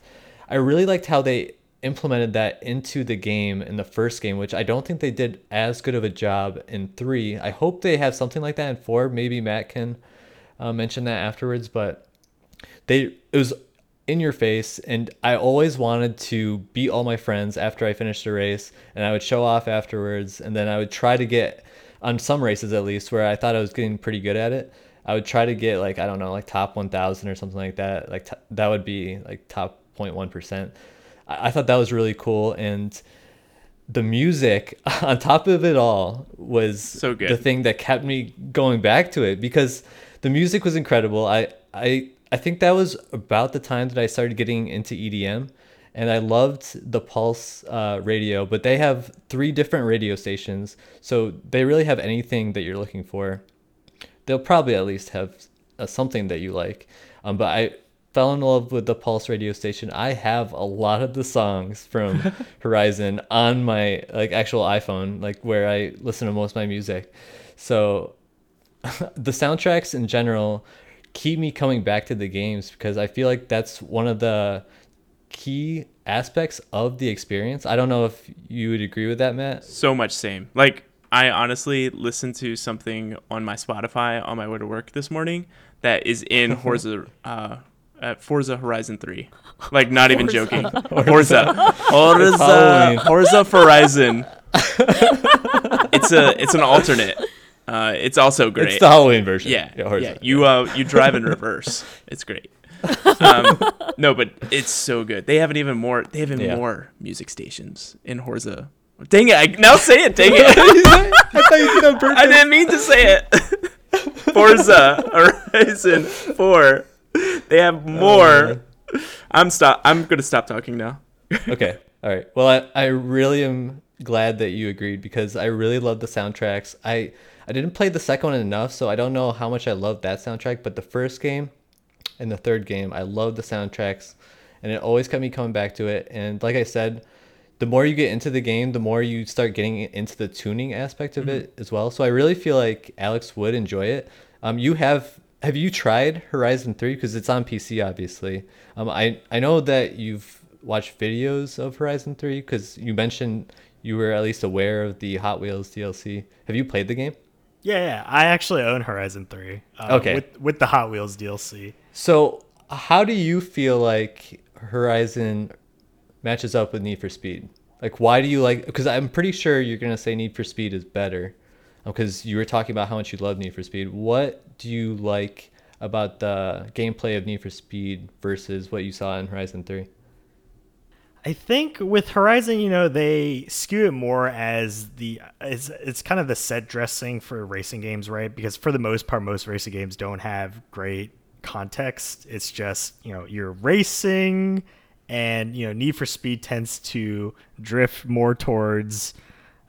I really liked how they implemented that into the game in the first game, which I don't think they did as good of a job in three. I hope they have something like that in four. Maybe Matt can uh, mention that afterwards, but they it was in your face and I always wanted to beat all my friends after I finished a race and I would show off afterwards and then I would try to get on some races at least where I thought I was getting pretty good at it. I would try to get like I don't know like top 1000 or something like that. Like t- that would be like top 0.1%. I-, I thought that was really cool and the music on top of it all was So good. the thing that kept me going back to it because the music was incredible. I I I think that was about the time that I started getting into EDM and I loved the Pulse uh, radio, but they have three different radio stations, so they really have anything that you're looking for. They'll probably at least have uh, something that you like. Um, but I fell in love with the Pulse radio station. I have a lot of the songs from Horizon on my like actual iPhone, like where I listen to most of my music. So the soundtracks in general keep me coming back to the games because I feel like that's one of the key aspects of the experience. I don't know if you would agree with that, Matt. so much same. Like I honestly listened to something on my Spotify on my way to work this morning that is in Forza uh, Uh, Forza Horizon 3. Like, not even Forza. joking. Forza. Forza. Halloween. Forza Horizon. it's a it's an alternate. Uh, it's also great. It's the Halloween version. Yeah, yeah. Horizon. You uh, you drive in reverse. It's great. Um, no, but it's so good. They have an even more. They have even Yeah. more music stations in Horza. Dang it! I, now say it. Dang it! I thought you did on purpose. I didn't mean to say it. Forza Horizon Four. They have more. I'm stop. I'm gonna stop talking now. okay. All right. Well, I, I really am glad that you agreed because I really love the soundtracks. I I didn't play the second one enough, so I don't know how much I love that soundtrack. But the first game and the third game, I love the soundtracks, and it always kept me coming back to it. And like I said, the more you get into the game, the more you start getting into the tuning aspect of it as well. So I really feel like Alex would enjoy it. Um, you have have you tried Horizon Three because it's on PC, obviously. Um, I I know that you've watched videos of Horizon Three because you mentioned you were at least aware of the Hot Wheels DLC. Have you played the game? Yeah, yeah. I actually own Horizon 3. Uh, Okay. With, with the Hot Wheels DLC. So how do you feel like Horizon matches up with Need for Speed? Like, why do you like? Because I'm pretty sure you're gonna say Need for Speed is better, because you were talking about how much you love Need for Speed. What do you like about the gameplay of Need for Speed versus what you saw in Horizon Three? I think with Horizon, you know, they skew it more as the it's it's kind of the set dressing for racing games, right? Because for the most part, most racing games don't have great context. It's just you know you're racing, and you know Need for Speed tends to drift more towards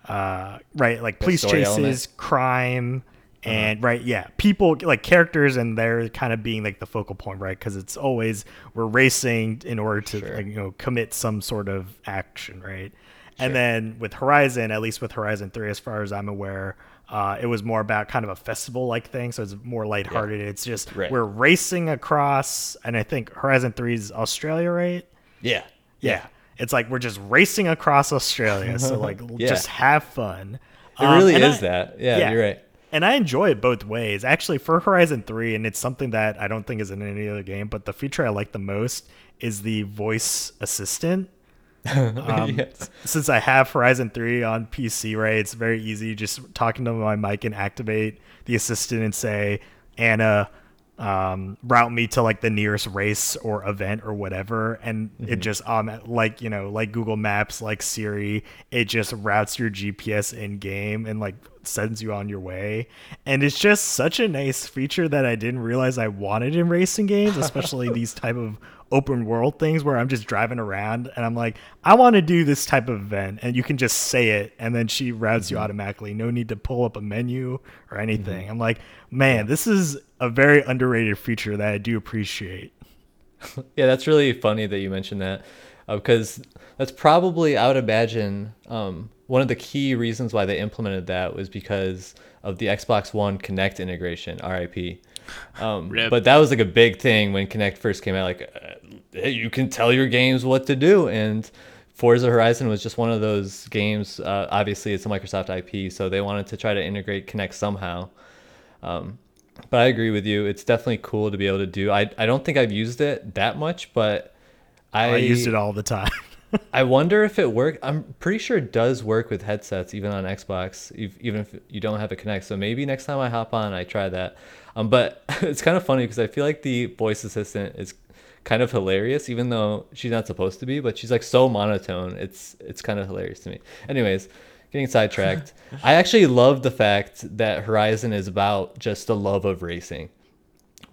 uh, right like police chases, element. crime, and right yeah people like characters and they're kind of being like the focal point right because it's always we're racing in order to Sure. like, you know commit some sort of action right and then with horizon at least with horizon 3 as far as i'm aware uh, it was more about kind of a festival like thing so it's more lighthearted it's just Right. we're racing across and i think horizon 3 is australia right Yeah. yeah it's like we're just racing across australia so like Yeah. just have fun It Um, really is I- that. Yeah, yeah. you're right. And I enjoy it both ways. Actually, for Horizon 3, and it's something that I don't think is in any other game, but the feature I like the most is the voice assistant. Um, yes. Since I have Horizon 3 on PC, right, it's very easy just talking to my mic and activate the assistant and say, Anna, um, route me to like the nearest race or event or whatever. And it just, um, like, you know, like Google Maps, like Siri, it just routes your GPS in game and like sends you on your way. And it's just such a nice feature that I didn't realize I wanted in racing games, especially these type of open world things where I'm just driving around and I'm like, I want to do this type of event, and you can just say it, and then she routes you automatically. No need to pull up a menu or anything. I'm like, man, this is a very underrated feature that I do appreciate. Yeah, that's really funny that you mentioned that uh, because that's probably, I would imagine, um, one of the key reasons why they implemented that was because of the Xbox One Kinect integration, RIP. Um, but that was like a big thing when Kinect first came out. Like, uh, hey, you can tell your games what to do, and Forza Horizon was just one of those games. Uh, obviously, it's a Microsoft IP, so they wanted to try to integrate Kinect somehow. Um, but I agree with you. It's definitely cool to be able to do. I I don't think I've used it that much, but I, I used it all the time. I wonder if it worked. I'm pretty sure it does work with headsets, even on Xbox, ev- even if you don't have a Kinect. So maybe next time I hop on, I try that. Um, but it's kind of funny because I feel like the voice assistant is kind of hilarious, even though she's not supposed to be. But she's like so monotone. It's it's kind of hilarious to me. Anyways, getting sidetracked. I actually love the fact that Horizon is about just the love of racing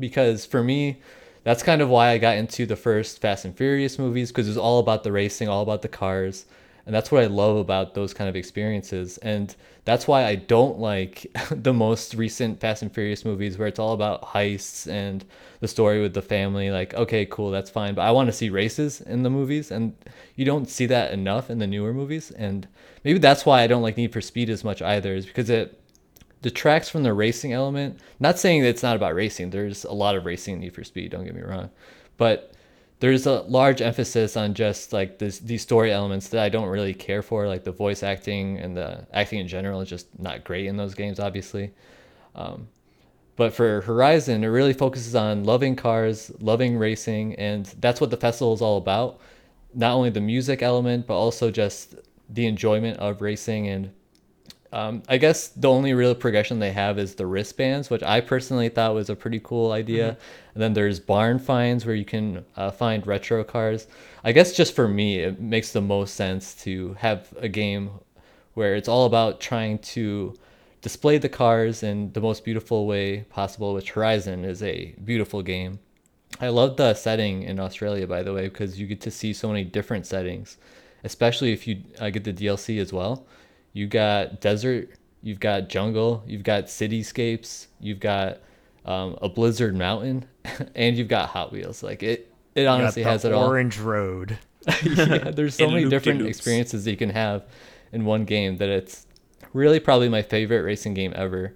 because for me that's kind of why I got into the first Fast and Furious movies because it was all about the racing, all about the cars. And that's what I love about those kind of experiences. And that's why I don't like the most recent Fast and Furious movies where it's all about heists and the story with the family. Like, okay, cool, that's fine. But I want to see races in the movies. And you don't see that enough in the newer movies. And maybe that's why I don't like Need for Speed as much either, is because it detracts from the racing element. Not saying that it's not about racing. There's a lot of racing in Need for Speed. Don't get me wrong, but there's a large emphasis on just like this these story elements that I don't really care for, like the voice acting and the acting in general is just not great in those games, obviously. Um, But for Horizon, it really focuses on loving cars, loving racing, and that's what the festival is all about. Not only the music element, but also just the enjoyment of racing. And um, I guess the only real progression they have is the wristbands, which I personally thought was a pretty cool idea. And then there's barn finds where you can uh, find retro cars. I guess just for me, it makes the most sense to have a game where it's all about trying to display the cars in the most beautiful way possible, which Horizon is a beautiful game. I love the setting in Australia, by the way, because you get to see so many different settings, especially if you uh, get the DLC as well. You got desert, you've got jungle, you've got cityscapes, you've got um, a blizzard mountain, and you've got Hot Wheels. Like it, it honestly the has it all Orange Road. yeah, there's so many different loop-de-loops. experiences you can have in one game that it's really probably my favorite racing game ever.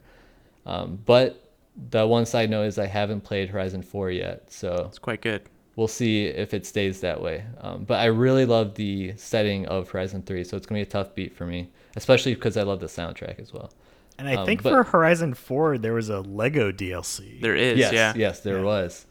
Um, but the one side note is I haven't played Horizon 4 yet, so It's quite good. we'll see if it stays that way. Um, but I really love the setting of Horizon 3, so it's gonna be a tough beat for me, especially because I love the soundtrack as well. And I Um, think but- for Horizon 4, there was a Lego DLC. There is, yes, yeah. yes, there Yeah. was.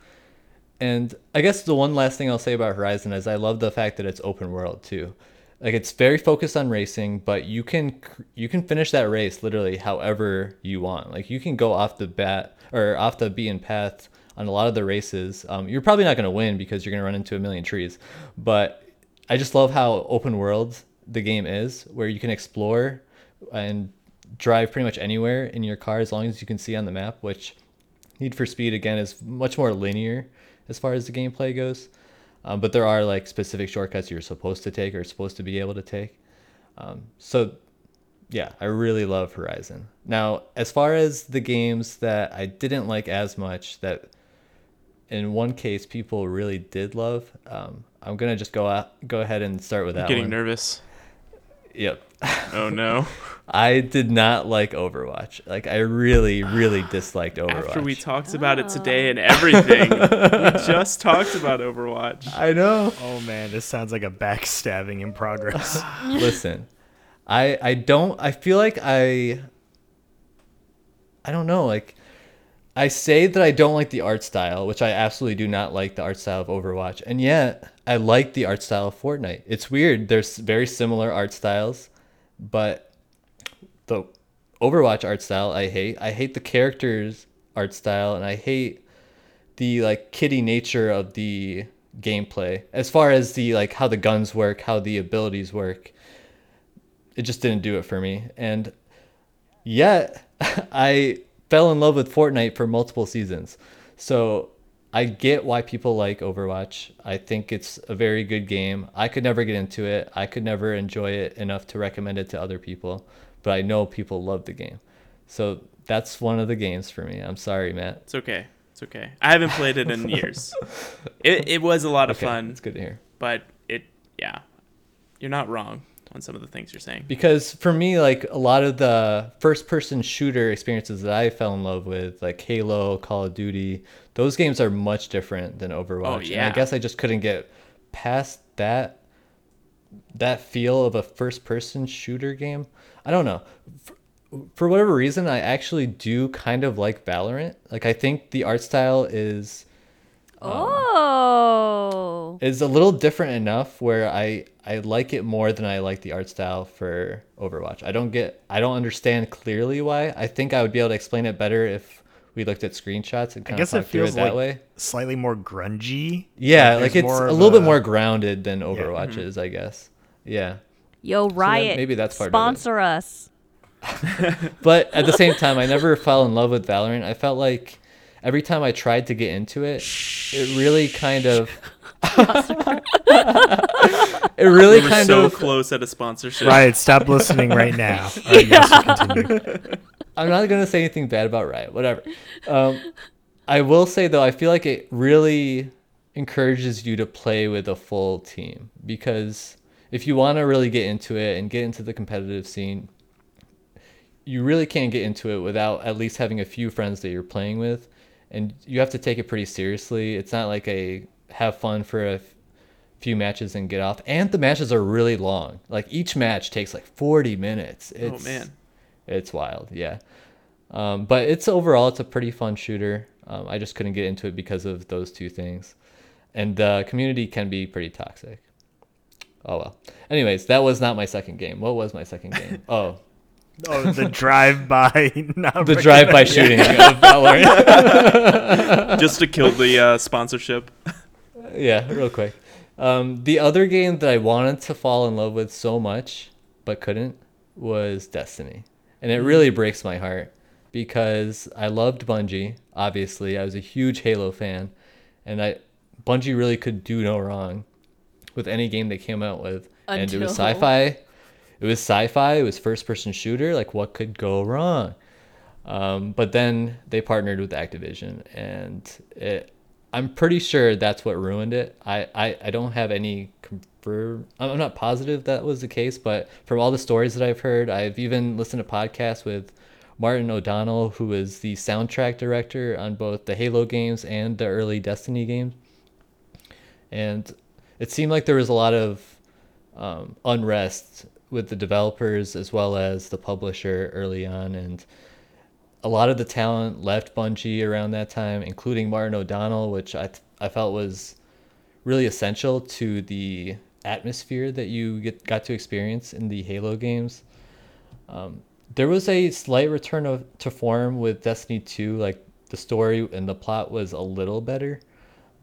And I guess the one last thing I'll say about Horizon is I love the fact that it's open world too. Like it's very focused on racing, but you can you can finish that race literally however you want. Like you can go off the bat or off the beaten path on a lot of the races. Um, you're probably not going to win because you're going to run into a million trees, but I just love how open world the game is, where you can explore and drive pretty much anywhere in your car as long as you can see on the map, which Need for Speed again is much more linear as far as the gameplay goes. Um, but there are like specific shortcuts you're supposed to take or supposed to be able to take. Um, so yeah, I really love Horizon. Now, as far as the games that I didn't like as much that in one case people really did love, um, I'm gonna just go out, go ahead and start with that Getting one. nervous. Yep. Oh no. I did not like Overwatch. Like I really, really disliked Overwatch. After we talked about it today and ah. everything, we just talked about Overwatch. I know. Oh man, this sounds like a backstabbing in progress. Listen, I I don't. I feel like I. I don't know. Like, I say that I don't like the art style, which I absolutely do not like the art style of Overwatch, and yet I like the art style of Fortnite. It's weird. There's very similar art styles, but the Overwatch art style I hate. I hate the characters art style, and I hate the like kitty nature of the gameplay as far as the like how the guns work how the abilities work it just didn't do it for me and yet i fell in love with fortnite for multiple seasons so i get why people like overwatch i think it's a very good game i could never get into it i could never enjoy it enough to recommend it to other people but i know people love the game so that's one of the games for me i'm sorry matt It's okay. It's okay. I haven't played it in years. It it was a lot of okay fun, it's good to hear but it yeah. You're not wrong on some of the things you're saying. because for me like a lot of the first person shooter experiences that i fell in love with like halo call of duty those games are much different than overwatch oh, and yeah. i guess i just couldn't get past that that feel of a first person shooter game i don't know for, for whatever reason i actually do kind of like valorant like i think the art style is um, Oh. is a little different enough where I I like it more than I like the art style for Overwatch. I don't get I don't understand clearly why. I think I would be able to explain it better if we looked at screenshots and I kind guess of it talked through it feels that like way. slightly more grungy. Yeah, there's like it's a of little bit more grounded than mm-hmm. Overwatch is, I guess. Yeah. Yo, Riot. maybe that's part of it. Sponsor us. But at the same time, I never fell in love with Valorant. I felt like every time I tried to get into it, it really kind of It really We were kind so of close at a sponsorship. Riot, stop listening right now. All right, yes, you continue. I'm not gonna say anything bad about Riot. Whatever. Um, I will say though, I feel like it really encourages you to play with a full team because if you want to really get into it and get into the competitive scene, you really can't get into it without at least having a few friends that you're playing with, and you have to take it pretty seriously. It's not like a have fun for a few matches and get off. And the matches are really long. Like each match takes like 40 minutes. It's, Oh man. It's wild, yeah. Um, but it's overall it's a pretty fun shooter. Um, I just couldn't get into it because of those two things, and the community can be pretty toxic. Oh well. Anyways, that was not my second game. What was my second game? Oh, Oh, the drive-by. the drive-by shooting of Valorant. Just to kill the uh, sponsorship. yeah, real quick. Um, the other game that I wanted to fall in love with so much but couldn't was Destiny, and it really breaks my heart because I loved Bungie. Obviously, I was a huge Halo fan, and I Bungie really could do no wrong with any game they came out with, and it was sci-fi. It was sci-fi. It was first-person shooter. Like, what could go wrong? Um, but then they partnered with Activision, and it, I'm pretty sure that's what ruined it. I, I, I don't have any I'm not positive that was the case, but from all the stories that I've heard, I've even listened to podcasts with Martin O'Donnell, who is the soundtrack director on both the Halo games and the early Destiny games, and it seemed like there was a lot of um, unrest with the developers as well as the publisher early on, and a lot of the talent left Bungie around that time, including Martin O'Donnell, which I I felt was really essential to the atmosphere that you get got to experience in the Halo games. Um, there was a slight return of to form with Destiny 2, like the story and the plot was a little better,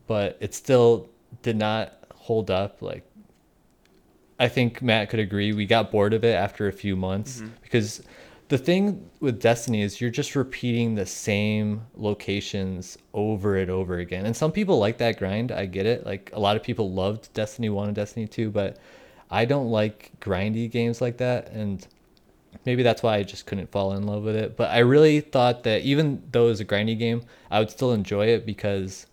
but it still did not hold up. Like I think Matt could agree, we got bored of it after a few months because the thing with Destiny is you're just repeating the same locations over and over again. And some people like that grind. I get it. Like a lot of people loved Destiny 1 and Destiny 2, but I don't like grindy games like that and maybe that's why I just couldn't fall in love with it. But I really thought that even though it was a grindy game, I would still enjoy it because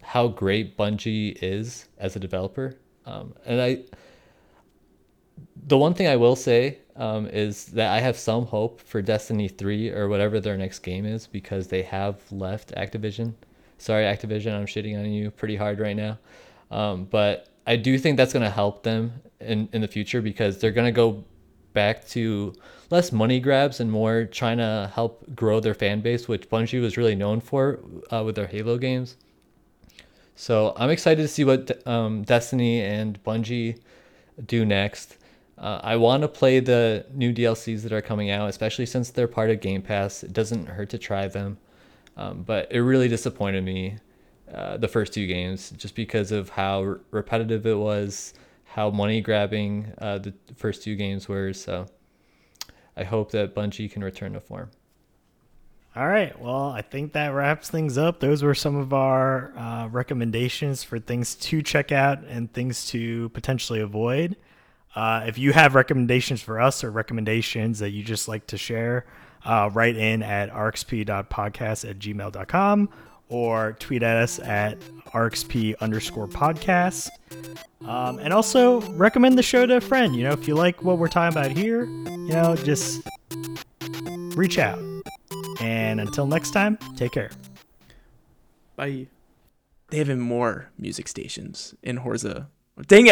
how great Bungie is as a developer. Um, and I the one thing I will say um, is that I have some hope for Destiny 3 or whatever their next game is because they have left Activision. Sorry, Activision, I'm shitting on you pretty hard right now. Um, but I do think that's going to help them in, in the future because they're going to go back to less money grabs and more trying to help grow their fan base, which Bungie was really known for uh, with their Halo games. So I'm excited to see what um, Destiny and Bungie do next. Uh, I want to play the new DLCs that are coming out, especially since they're part of Game Pass. It doesn't hurt to try them. Um, but it really disappointed me, uh, the first two games, just because of how re- repetitive it was, how money grabbing uh, the first two games were. So I hope that Bungie can return to form. All right. Well, I think that wraps things up. Those were some of our uh, recommendations for things to check out and things to potentially avoid. Uh, if you have recommendations for us or recommendations that you just like to share, uh, write in at rxp.podcast at gmail.com or tweet at us at rxp underscore podcast. Um, and also recommend the show to a friend. You know, if you like what we're talking about here, you know, just reach out. And until next time, take care. Bye. They have even more music stations in Horza. Dang it!